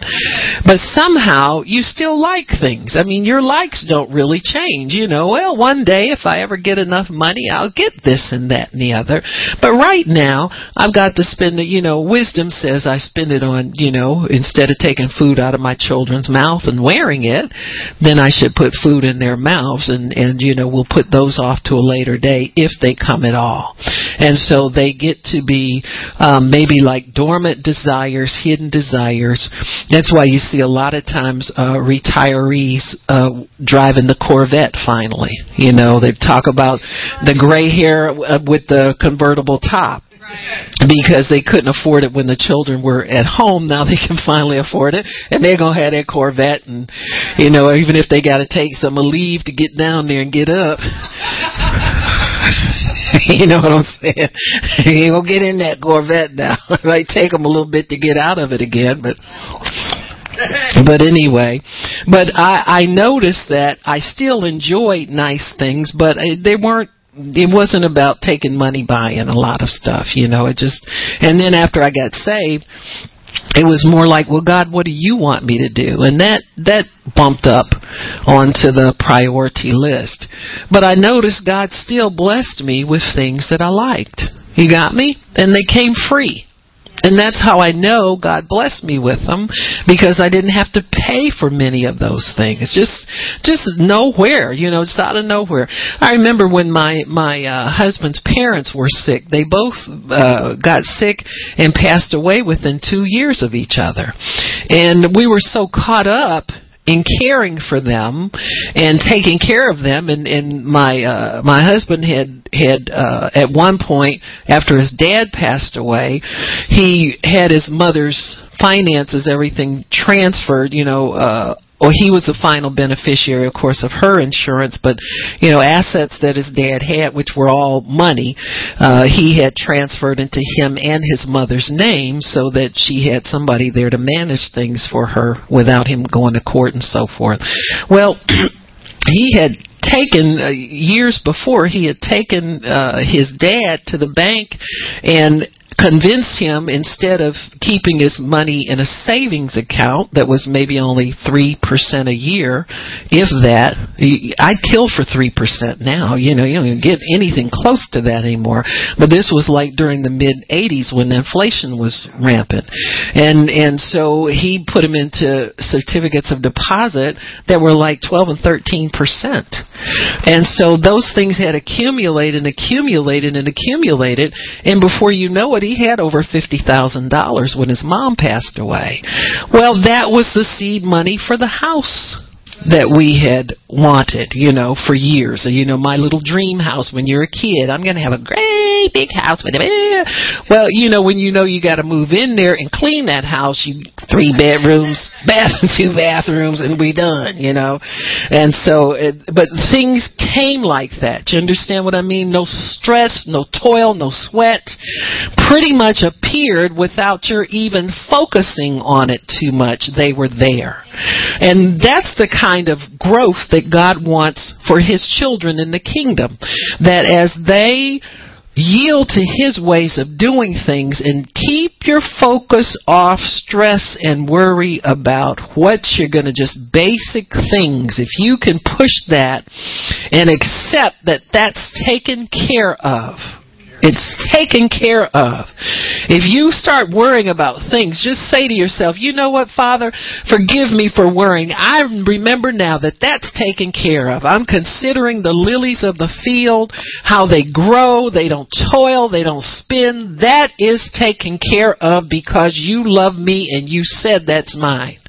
But somehow you still like things. I mean, your likes don't really change. You know, well, one day if I ever get enough money, I'll get this and that and the other. But right now, I've got to spend it, you know, wisdom says I spend it on, you know, instead of taking food out of my children's mouth and wearing it, then I should put food in their mouths and, and, you know, we'll put those off to a later day if they come at all. And so they get to be, um, maybe like dormant desires, hidden desires, years. That's why you see a lot of times uh, retirees uh, driving the Corvette. Finally, you know they talk about the gray hair uh, with the convertible top because they couldn't afford it when the children were at home. Now they can finally afford it, and they're gonna have that Corvette, and you know, even if they got to take some leave to get down there and get up. you know what I'm saying? he ain't gonna get in that Corvette now. it might take him a little bit to get out of it again, but but anyway, but I I noticed that I still enjoyed nice things, but they weren't it wasn't about taking money buying a lot of stuff, you know. It just and then after I got saved, it was more like, well, God, what do you want me to do? And that that bumped up onto the priority list. But I noticed God still blessed me with things that I liked. You got me? And they came free. And that's how I know God blessed me with them because I didn't have to pay for many of those things. Just, just nowhere, you know, it's out of nowhere. I remember when my, my, uh, husband's parents were sick. They both, uh, got sick and passed away within two years of each other. And we were so caught up in caring for them and taking care of them. And and my uh my husband had had uh at one point after his dad passed away he had his mother's finances everything transferred you know uh well, he was the final beneficiary, of course, of her insurance, but, you know, assets that his dad had, which were all money, uh, he had transferred into him and his mother's name so that she had somebody there to manage things for her without him going to court and so forth. Well, he had taken uh, years before he had taken uh his dad to the bank and convince him instead of keeping his money in a savings account that was maybe only 3% a year, if that, I'd kill for 3% now. You know, you don't get anything close to that anymore. But this was like during the mid 80s when inflation was rampant. And, and so he put him into certificates of deposit that were like 12 and 13%. And so those things had accumulated and accumulated and accumulated. And before you know it, he had over $50,000 when his mom passed away. Well, that was the seed money for the house that we had wanted, you know, for years. You know, my little dream house when you're a kid. I'm going to have a great big house with it. Well, you know, when you know you got to move in there and clean that house, you three bedrooms, bath, two bathrooms, and we done, you know. And so, it, but things came like that. You understand what I mean? No stress, no toil, no sweat. Pretty much appeared without your even focusing on it too much. They were there. And that's the kind of growth that God wants for His children in the kingdom. That as they yield to his ways of doing things and keep your focus off stress and worry about what you're going to just basic things if you can push that and accept that that's taken care of it's taken care of. If you start worrying about things, just say to yourself, you know what, Father, forgive me for worrying. I remember now that that's taken care of. I'm considering the lilies of the field, how they grow, they don't toil, they don't spin. That is taken care of because you love me and you said that's mine.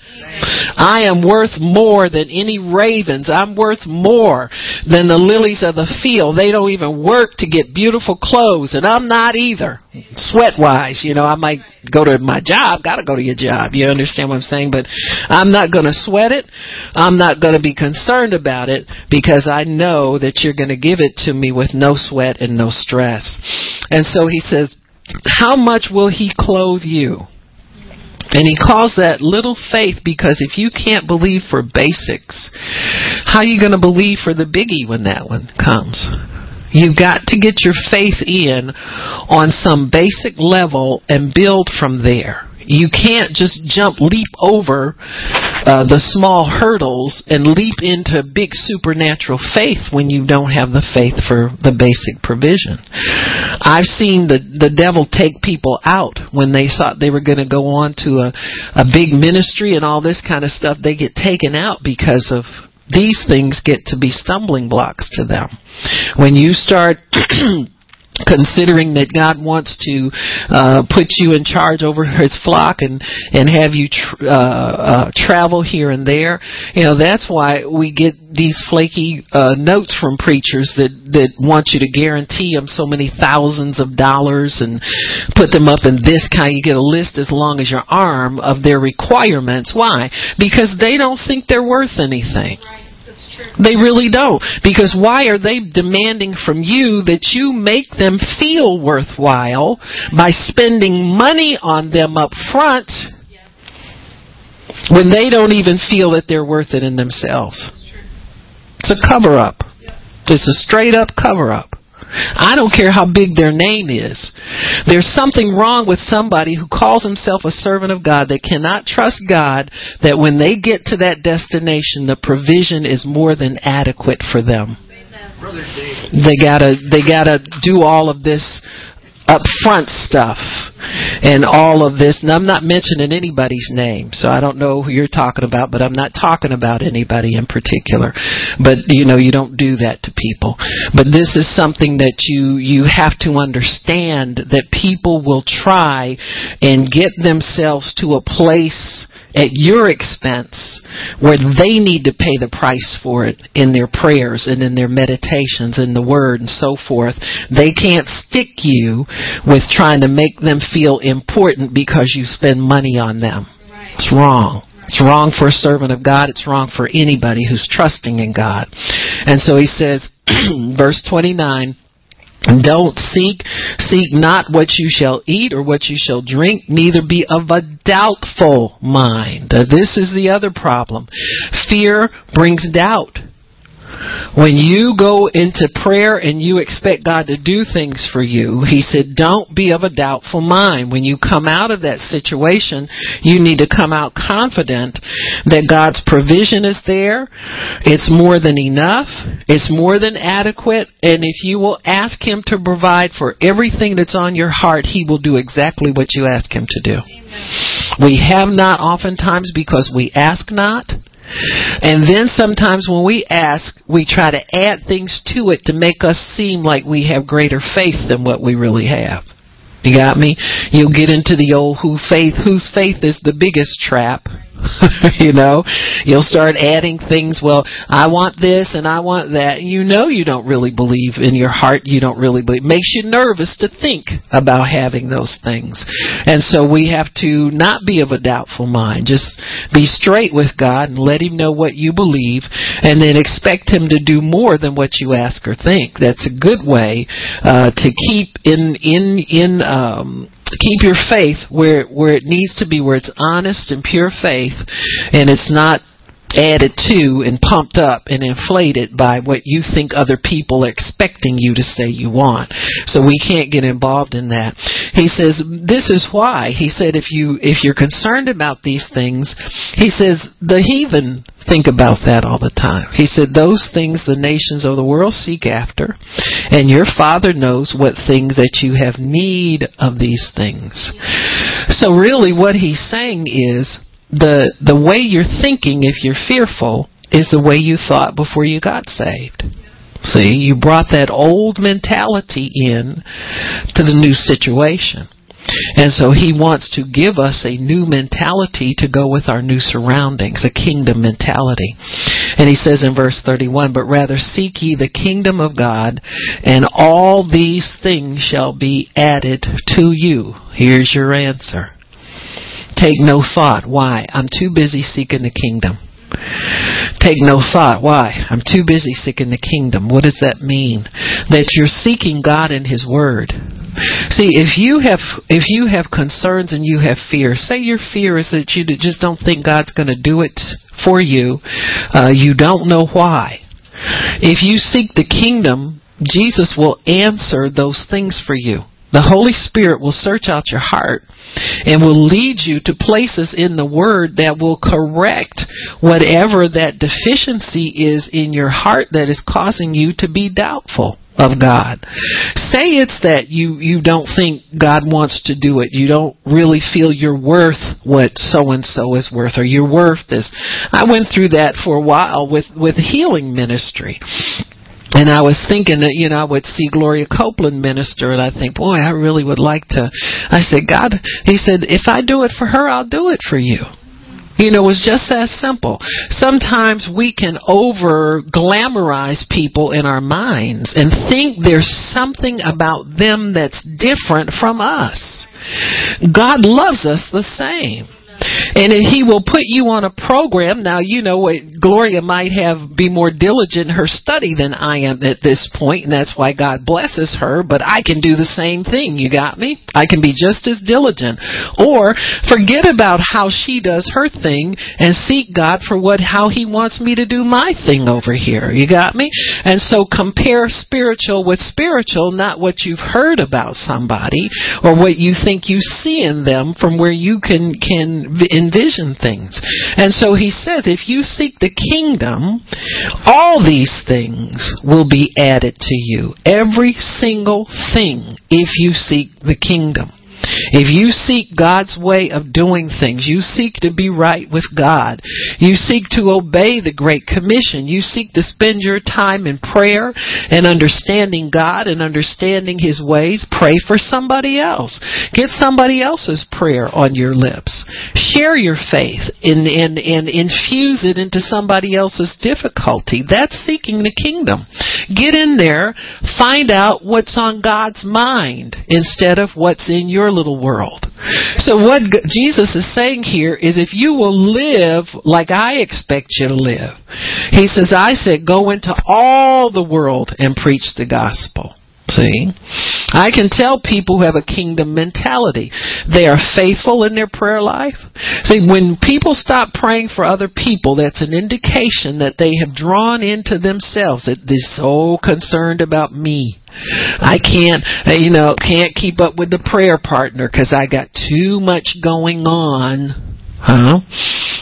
I am worth more than any ravens. I'm worth more than the lilies of the field. They don't even work to get beautiful clothes, and I'm not either. Sweat wise, you know, I might go to my job, gotta go to your job. You understand what I'm saying? But I'm not gonna sweat it. I'm not gonna be concerned about it because I know that you're gonna give it to me with no sweat and no stress. And so he says, how much will he clothe you? And he calls that little faith because if you can't believe for basics, how are you going to believe for the biggie when that one comes? You've got to get your faith in on some basic level and build from there. You can't just jump, leap over uh, the small hurdles and leap into big supernatural faith when you don't have the faith for the basic provision. I've seen the the devil take people out when they thought they were going to go on to a a big ministry and all this kind of stuff. They get taken out because of these things get to be stumbling blocks to them. When you start considering that God wants to uh, put you in charge over His flock and and have you tr- uh, uh, travel here and there, you know that's why we get these flaky uh, notes from preachers that that want you to guarantee them so many thousands of dollars and put them up in this kind. You get a list as long as your arm of their requirements. Why? Because they don't think they're worth anything. They really don't. Because why are they demanding from you that you make them feel worthwhile by spending money on them up front when they don't even feel that they're worth it in themselves? It's a cover up. It's a straight up cover up. I don't care how big their name is. There's something wrong with somebody who calls himself a servant of God that cannot trust God that when they get to that destination, the provision is more than adequate for them. They gotta, they gotta do all of this upfront stuff and all of this. And I'm not mentioning anybody's name, so I don't know who you're talking about, but I'm not talking about anybody in particular. But you know, you don't do that to people. But this is something that you you have to understand that people will try and get themselves to a place at your expense where they need to pay the price for it in their prayers and in their meditations in the word and so forth. They can't stick you with trying to make them feel important because you spend money on them. It's wrong. It's wrong for a servant of God. It's wrong for anybody who's trusting in God. And so he says, verse 29, don't seek, seek not what you shall eat or what you shall drink, neither be of a doubtful mind. This is the other problem. Fear brings doubt. When you go into prayer and you expect God to do things for you, He said, don't be of a doubtful mind. When you come out of that situation, you need to come out confident that God's provision is there. It's more than enough. It's more than adequate. And if you will ask Him to provide for everything that's on your heart, He will do exactly what you ask Him to do. We have not oftentimes because we ask not. And then sometimes when we ask, we try to add things to it to make us seem like we have greater faith than what we really have. You got me? You'll get into the old who faith, whose faith is the biggest trap. you know, you'll start adding things. Well, I want this and I want that. You know, you don't really believe in your heart. You don't really believe. It makes you nervous to think about having those things. And so we have to not be of a doubtful mind. Just be straight with God and let Him know what you believe and then expect Him to do more than what you ask or think. That's a good way, uh, to keep in, in, in, um, keep your faith where where it needs to be, where it's honest and pure faith, and it's not added to and pumped up and inflated by what you think other people are expecting you to say you want. So we can't get involved in that. He says this is why. He said if you if you're concerned about these things, he says the heathen think about that all the time. He said, Those things the nations of the world seek after, and your Father knows what things that you have need of these things. So, really, what he's saying is the, the way you're thinking, if you're fearful, is the way you thought before you got saved. See, you brought that old mentality in to the new situation. And so he wants to give us a new mentality to go with our new surroundings, a kingdom mentality. And he says in verse 31, but rather seek ye the kingdom of God, and all these things shall be added to you. Here's your answer. Take no thought. Why? I'm too busy seeking the kingdom. Take no thought. Why? I'm too busy seeking the kingdom. What does that mean? That you're seeking God in His Word. See, if you have if you have concerns and you have fear, say your fear is that you just don't think God's going to do it for you. Uh, you don't know why. If you seek the kingdom, Jesus will answer those things for you. The Holy Spirit will search out your heart and will lead you to places in the Word that will correct whatever that deficiency is in your heart that is causing you to be doubtful of God. Say it's that you, you don't think God wants to do it. You don't really feel you're worth what so and so is worth or you're worth this. I went through that for a while with, with healing ministry. And I was thinking that, you know, I would see Gloria Copeland minister and I think, boy, I really would like to. I said, God, he said, if I do it for her, I'll do it for you. You know, it's just that simple. Sometimes we can over glamorize people in our minds and think there's something about them that's different from us. God loves us the same. And he will put you on a program. Now, you know, what, Gloria might have be more diligent in her study than I am at this point, and that's why God blesses her, but I can do the same thing. You got me? I can be just as diligent. Or forget about how she does her thing and seek God for what how he wants me to do my thing over here. You got me? And so compare spiritual with spiritual, not what you've heard about somebody or what you think you see in them from where you can can envision things. And so he says if you seek the kingdom, all these things will be added to you. Every single thing if you seek the kingdom. If you seek God's way of doing things, you seek to be right with God, you seek to obey the Great Commission, you seek to spend your time in prayer and understanding God and understanding His ways, pray for somebody else. Get somebody else's prayer on your lips. Share your faith and, and, and infuse it into somebody else's difficulty. That's seeking the kingdom. Get in there, find out what's on God's mind instead of what's in your little world. So what Jesus is saying here is if you will live like I expect you to live, he says, I said go into all the world and preach the gospel. See? I can tell people who have a kingdom mentality. They are faithful in their prayer life. See, when people stop praying for other people, that's an indication that they have drawn into themselves that they're so concerned about me. I can't, uh, you know, can't keep up with the prayer partner because I got too much going on. Huh?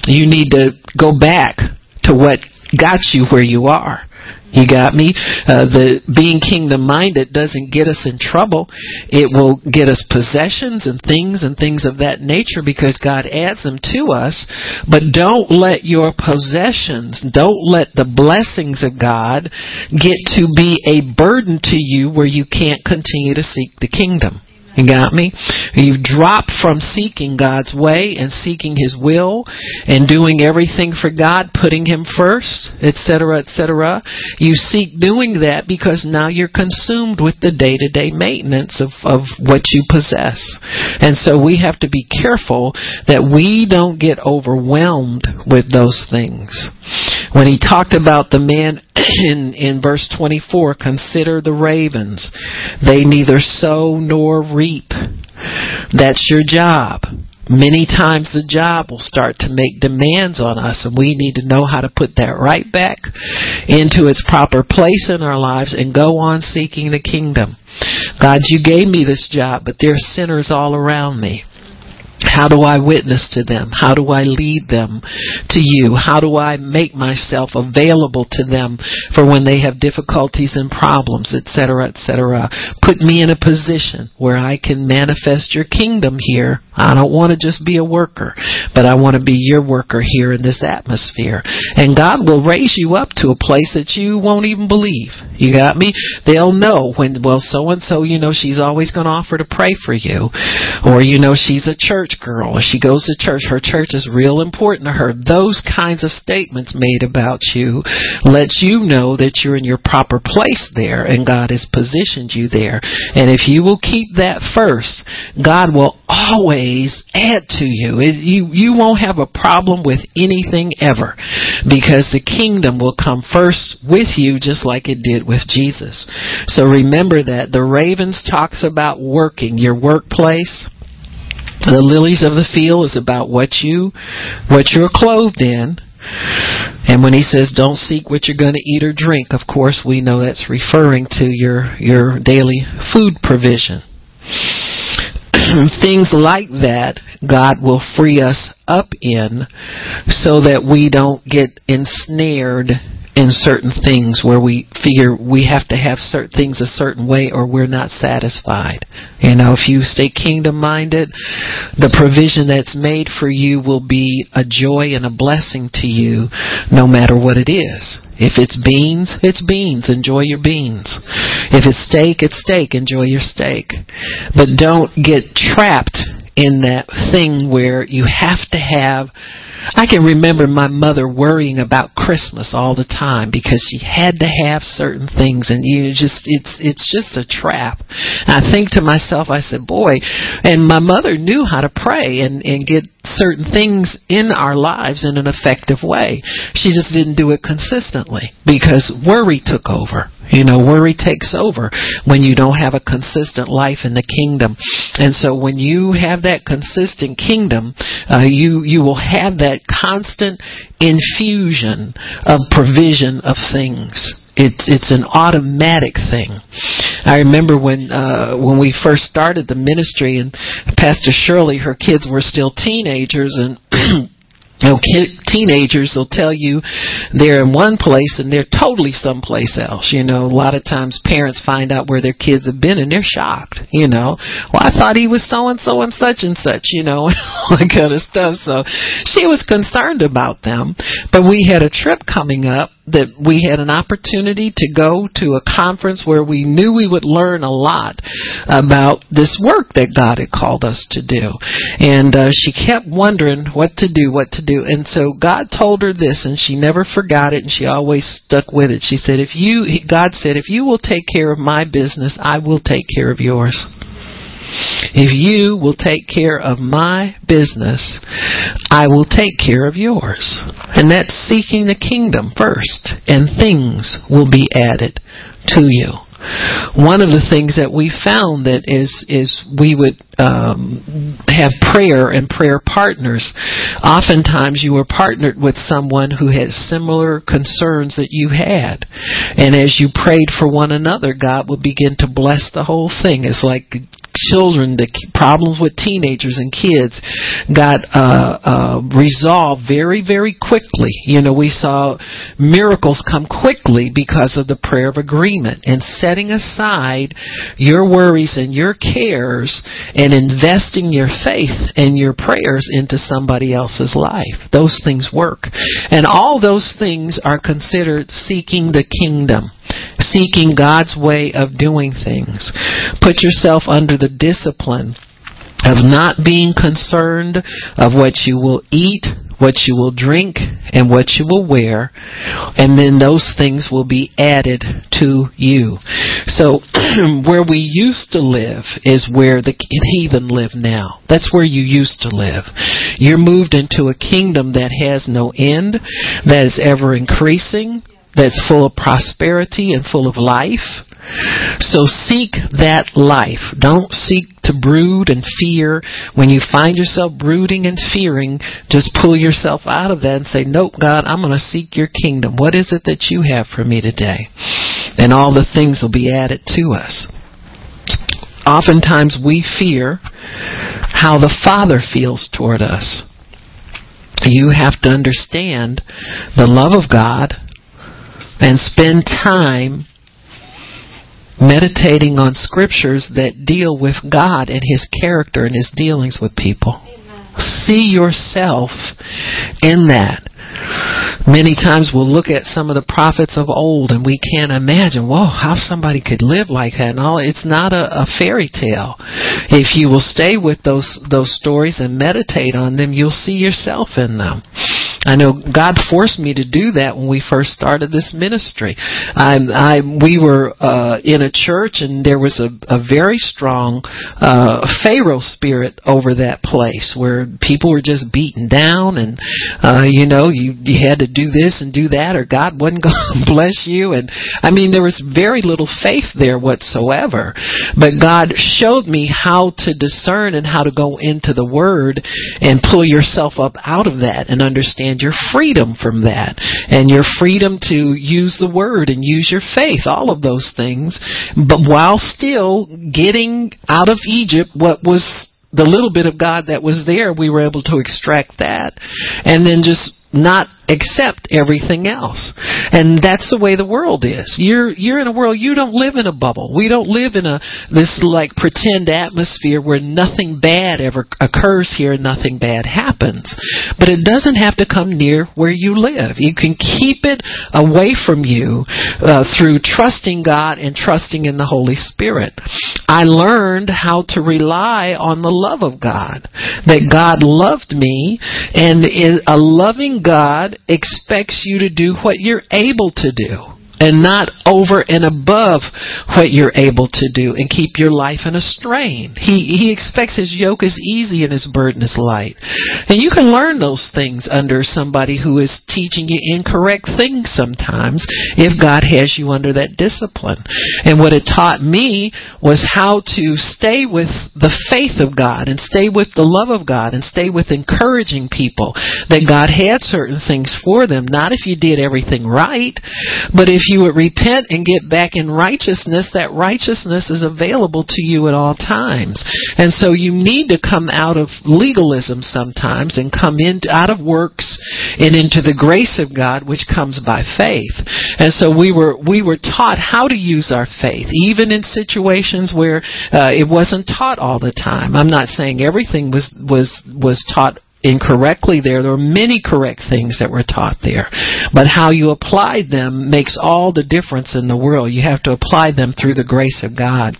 You need to go back to what got you where you are. You got me? Uh, the being kingdom minded doesn't get us in trouble. It will get us possessions and things and things of that nature because God adds them to us. But don't let your possessions, don't let the blessings of God get to be a burden to you where you can't continue to seek the kingdom. You got me? You've dropped from seeking God's way and seeking His will and doing everything for God, putting Him first, etc., etc. You seek doing that because now you're consumed with the day to day maintenance of, of what you possess. And so we have to be careful that we don't get overwhelmed with those things. When he talked about the man in, in verse 24, consider the ravens. They neither sow nor reap. That's your job. Many times the job will start to make demands on us and we need to know how to put that right back into its proper place in our lives and go on seeking the kingdom. God, you gave me this job, but there are sinners all around me. How do I witness to them? How do I lead them to you? How do I make myself available to them for when they have difficulties and problems, etc., etc.? Put me in a position where I can manifest your kingdom here. I don't want to just be a worker, but I want to be your worker here in this atmosphere. And God will raise you up to a place that you won't even believe. You got me? They'll know when, well, so and so, you know, she's always going to offer to pray for you. Or, you know, she's a church church girl she goes to church, her church is real important to her. Those kinds of statements made about you lets you know that you're in your proper place there and God has positioned you there. And if you will keep that first, God will always add to you. You you won't have a problem with anything ever because the kingdom will come first with you just like it did with Jesus. So remember that the ravens talks about working your workplace the lilies of the field is about what you what you're clothed in. And when he says don't seek what you're going to eat or drink, of course we know that's referring to your your daily food provision. Things like that God will free us up in so that we don't get ensnared in certain things where we figure we have to have certain things a certain way or we're not satisfied. You know, if you stay kingdom minded, the provision that's made for you will be a joy and a blessing to you no matter what it is. If it's beans, it's beans. Enjoy your beans. If it's steak, it's steak. Enjoy your steak. But don't get trapped in that thing where you have to have I can remember my mother worrying about Christmas all the time because she had to have certain things and you just it's it's just a trap. And I think to myself I said, "Boy," and my mother knew how to pray and and get certain things in our lives in an effective way. She just didn't do it consistently because worry took over. You know, worry takes over when you don't have a consistent life in the kingdom. And so when you have that consistent kingdom, uh, you, you will have that constant infusion of provision of things. It's it's an automatic thing. I remember when uh, when we first started the ministry, and Pastor Shirley, her kids were still teenagers, and You know, teenagers will tell you they're in one place and they're totally someplace else. You know, a lot of times parents find out where their kids have been and they're shocked. You know, well, I thought he was so and so and such and such. You know, all that kind of stuff. So she was concerned about them. But we had a trip coming up that we had an opportunity to go to a conference where we knew we would learn a lot about this work that God had called us to do. And uh, she kept wondering what to do, what to do. And so God told her this, and she never forgot it, and she always stuck with it. She said, "If you," God said, "if you will take care of my business, I will take care of yours." If you will take care of my business, I will take care of yours. And that's seeking the kingdom first, and things will be added to you one of the things that we found that is is we would um, have prayer and prayer partners. Oftentimes, you were partnered with someone who had similar concerns that you had, and as you prayed for one another, God would begin to bless the whole thing. It's like children, the problems with teenagers and kids got uh, uh, resolved very, very quickly. You know, we saw miracles come quickly because of the prayer of agreement and setting aside your worries and your cares and investing your faith and your prayers into somebody else's life. Those things work. And all those things are considered seeking the kingdom seeking God's way of doing things. Put yourself under the discipline of not being concerned of what you will eat, what you will drink, and what you will wear, and then those things will be added to you. So, where we used to live is where the heathen live now. That's where you used to live. You're moved into a kingdom that has no end, that is ever increasing, that's full of prosperity and full of life. So seek that life. Don't seek to brood and fear. When you find yourself brooding and fearing, just pull yourself out of that and say, Nope, God, I'm going to seek your kingdom. What is it that you have for me today? And all the things will be added to us. Oftentimes we fear how the Father feels toward us. You have to understand the love of God and spend time meditating on scriptures that deal with God and His character and His dealings with people. Amen. See yourself in that. Many times we'll look at some of the prophets of old and we can't imagine, whoa, how somebody could live like that. And all it's not a, a fairy tale. If you will stay with those those stories and meditate on them, you'll see yourself in them. I know God forced me to do that when we first started this ministry. I, I we were uh, in a church and there was a, a very strong uh, Pharaoh spirit over that place where people were just beaten down and uh, you know you you had to do this and do that or God wasn't going to bless you and I mean there was very little faith there whatsoever. But God showed me how to discern and how to go into the Word and pull yourself up out of that and understand and your freedom from that and your freedom to use the word and use your faith, all of those things, but while still getting out of Egypt what was the little bit of God that was there, we were able to extract that and then just not accept everything else. And that's the way the world is. You're you're in a world you don't live in a bubble. We don't live in a this like pretend atmosphere where nothing bad ever occurs here and nothing bad happens. But it doesn't have to come near where you live. You can keep it away from you uh, through trusting God and trusting in the Holy Spirit. I learned how to rely on the love of God. That God loved me and is a loving God expects you to do what you're able to do and not over and above what you're able to do and keep your life in a strain. He he expects his yoke is easy and his burden is light. And you can learn those things under somebody who is teaching you incorrect things sometimes if God has you under that discipline. And what it taught me was how to stay with the faith of God and stay with the love of God and stay with encouraging people that God had certain things for them, not if you did everything right, but if you would repent and get back in righteousness, that righteousness is available to you at all times. And so you need to come out of legalism sometimes and come in out of works and into the grace of God which comes by faith. And so we were we were taught how to use our faith even in situations where uh, it wasn't taught all the time. I'm not saying everything was was was taught incorrectly there. There were many correct things that were taught there. But how you applied them makes all the difference in the world. You have to apply them through the grace of God.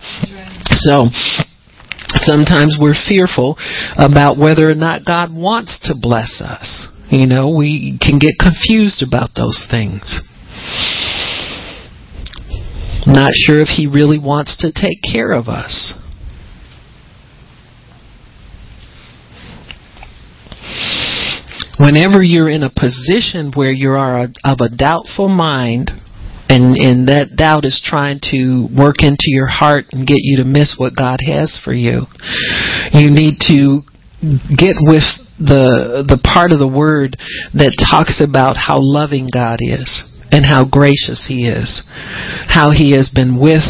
So, sometimes we're fearful about whether or not God wants to bless us. You know, we can get confused about those things. Not sure if He really wants to take care of us. Whenever you're in a position where you are of a doubtful mind, and and that doubt is trying to work into your heart and get you to miss what God has for you, you need to get with the the part of the word that talks about how loving God is and how gracious he is how he has been with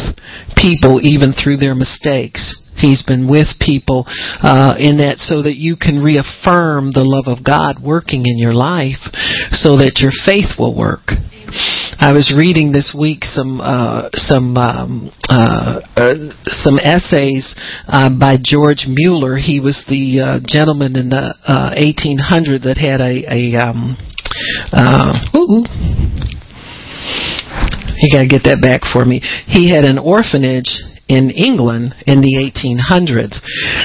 people even through their mistakes He's been with people uh, in that so that you can reaffirm the love of God working in your life so that your faith will work. I was reading this week some uh, some um, uh, uh, some essays uh, by George Mueller. He was the uh, gentleman in the 1800 uh, that had a a um, ooh, you got to get that back for me. He had an orphanage in England in the 1800s.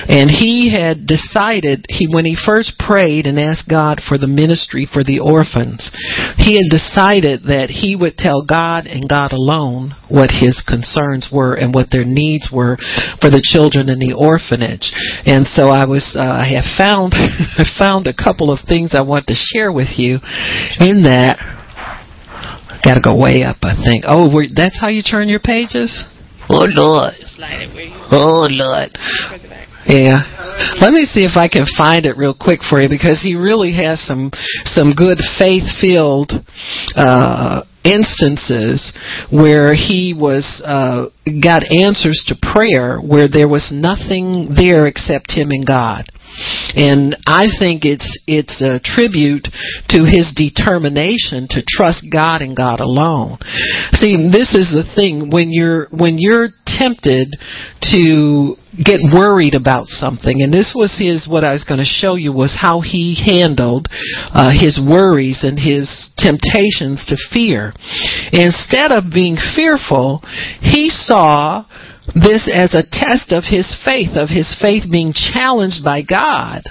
And he had decided, he when he first prayed and asked God for the ministry for the orphans, he had decided that he would tell God and God alone what his concerns were and what their needs were for the children in the orphanage. And so I was, uh, I have found, I found a couple of things I want to share with you in that. Got to go way up, I think. Oh, that's how you turn your pages? Oh Lord. Oh Lord. Yeah. Let me see if I can find it real quick for you because he really has some some good faith filled uh instances where he was uh got answers to prayer where there was nothing there except him and God. And I think it's it's a tribute to his determination to trust God and God alone. See, this is the thing when you're when you're tempted to get worried about something and this was his what I was going to show you was how he handled uh, his worries and his temptations to fear instead of being fearful he saw this as a test of his faith, of his faith being challenged by God.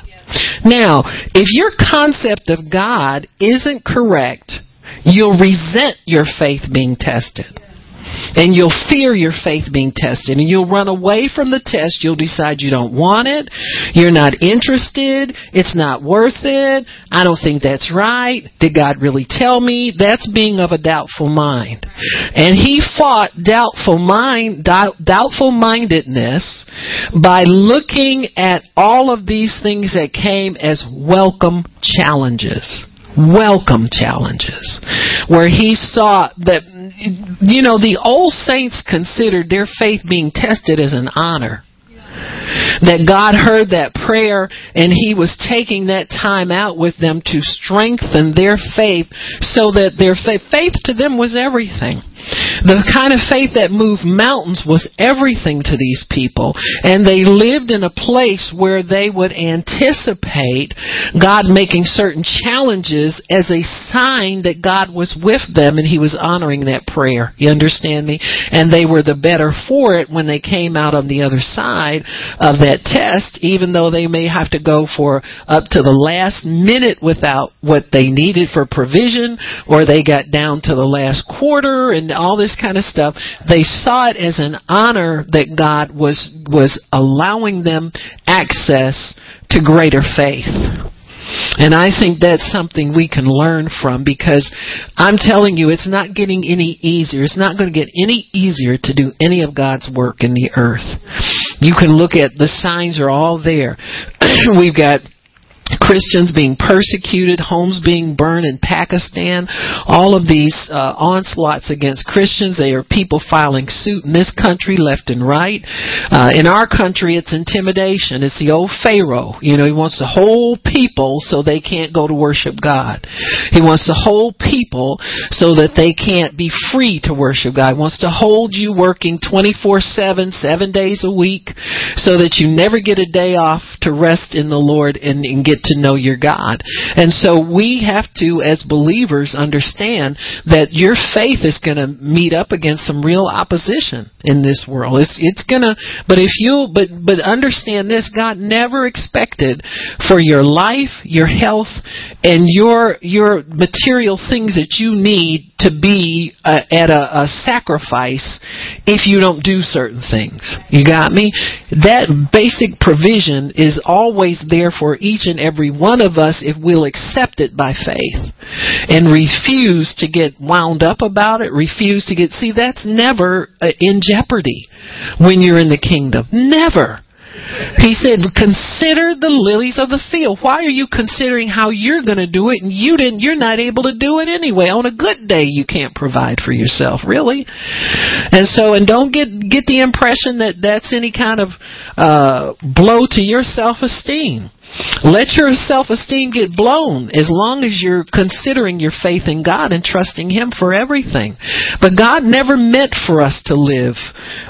Now, if your concept of God isn't correct, you'll resent your faith being tested. And you'll fear your faith being tested and you'll run away from the test. You'll decide you don't want it. You're not interested. It's not worth it. I don't think that's right. Did God really tell me? That's being of a doubtful mind. And he fought doubtful mind, doubt, doubtful mindedness by looking at all of these things that came as welcome challenges welcome challenges where he saw that you know the old saints considered their faith being tested as an honor That God heard that prayer and He was taking that time out with them to strengthen their faith so that their faith, faith to them was everything. The kind of faith that moved mountains was everything to these people. And they lived in a place where they would anticipate God making certain challenges as a sign that God was with them and He was honoring that prayer. You understand me? And they were the better for it when they came out on the other side of that test, even though they may have to go for up to the last minute without what they needed for provision, or they got down to the last quarter and all this kind of stuff. They saw it as an honor that God was was allowing them access to greater faith. And I think that's something we can learn from because I'm telling you, it's not getting any easier. It's not going to get any easier to do any of God's work in the earth. You can look at the signs are all there. We've got Christians being persecuted, homes being burned in Pakistan, all of these uh, onslaughts against Christians. They are people filing suit in this country left and right. Uh, in our country, it's intimidation. It's the old Pharaoh. You know, he wants to hold people so they can't go to worship God. He wants to hold people so that they can't be free to worship God. He wants to hold you working 24-7, seven days a week, so that you never get a day off to rest in the Lord and, and get get to know your God. And so we have to, as believers, understand that your faith is going to meet up against some real opposition in this world. It's it's to, but if you, but but understand this: God never expected for your life, your health, and your your material things that you need to be uh, at a, a sacrifice if you don't do certain things. You got me? That basic provision is always there for each and every one of us if we'll accept it by faith and refuse to get wound up about it, refuse to get, see, that's never uh, in jeopardy when you're in the kingdom. Never. He said, consider the lilies of the field. Why are you considering how you're going to do it and you didn't, you're not able to do it anyway? On a good day, you can't provide for yourself, really. And so, and don't get, get the impression that that's any kind of, uh, blow to your self-esteem. Let your self esteem get blown as long as you're considering your faith in God and trusting Him for everything. But God never meant for us to live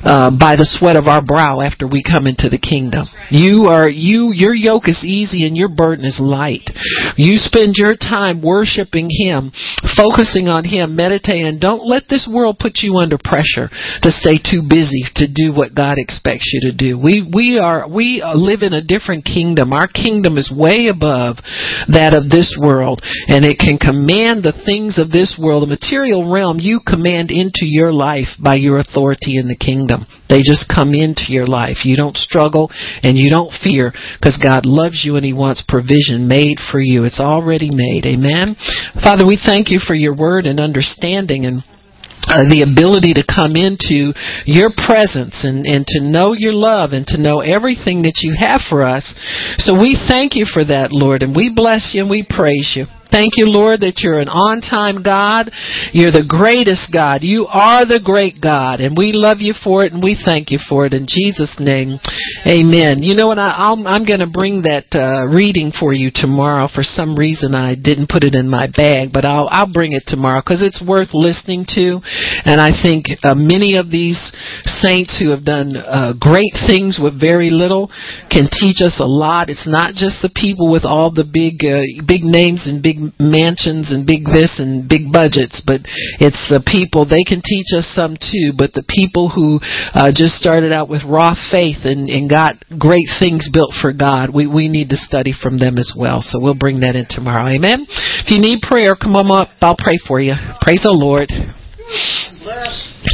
uh, by the sweat of our brow after we come into the kingdom. You are you your yoke is easy and your burden is light. You spend your time worshiping Him, focusing on Him, meditating. Don't let this world put you under pressure to stay too busy to do what God expects you to do. We we are we live in a different kingdom. Our kingdom kingdom is way above that of this world, and it can command the things of this world. The material realm you command into your life by your authority in the kingdom. They just come into your life. You don't struggle and you don't fear because God loves you and He wants provision made for you. It's already made. Amen. Father, we thank you for your word and understanding and uh, the ability to come into your presence and, and to know your love and to know everything that you have for us. So we thank you for that, Lord, and we bless you and we praise you. Thank you, Lord, that you're an on time God. You're the greatest God. You are the great God, and we love you for it, and we thank you for it. In Jesus' name, amen. You know what? I, am I'm going to bring that uh, reading for you tomorrow. For some reason, I didn't put it in my bag, but I'll, I'll bring it tomorrow because it's worth listening to. And I think uh, many of these saints who have done uh, great things with very little can teach us a lot. It's not just the people with all the big, uh, big names and big big mansions and big this and big budgets, but it's the people. They can teach us some too, but the people who uh, just started out with raw faith and, and got great things built for God, we, we need to study from them as well. So we'll bring that in tomorrow. Amen. If you need prayer, come on up. I'll pray for you. Praise the Lord.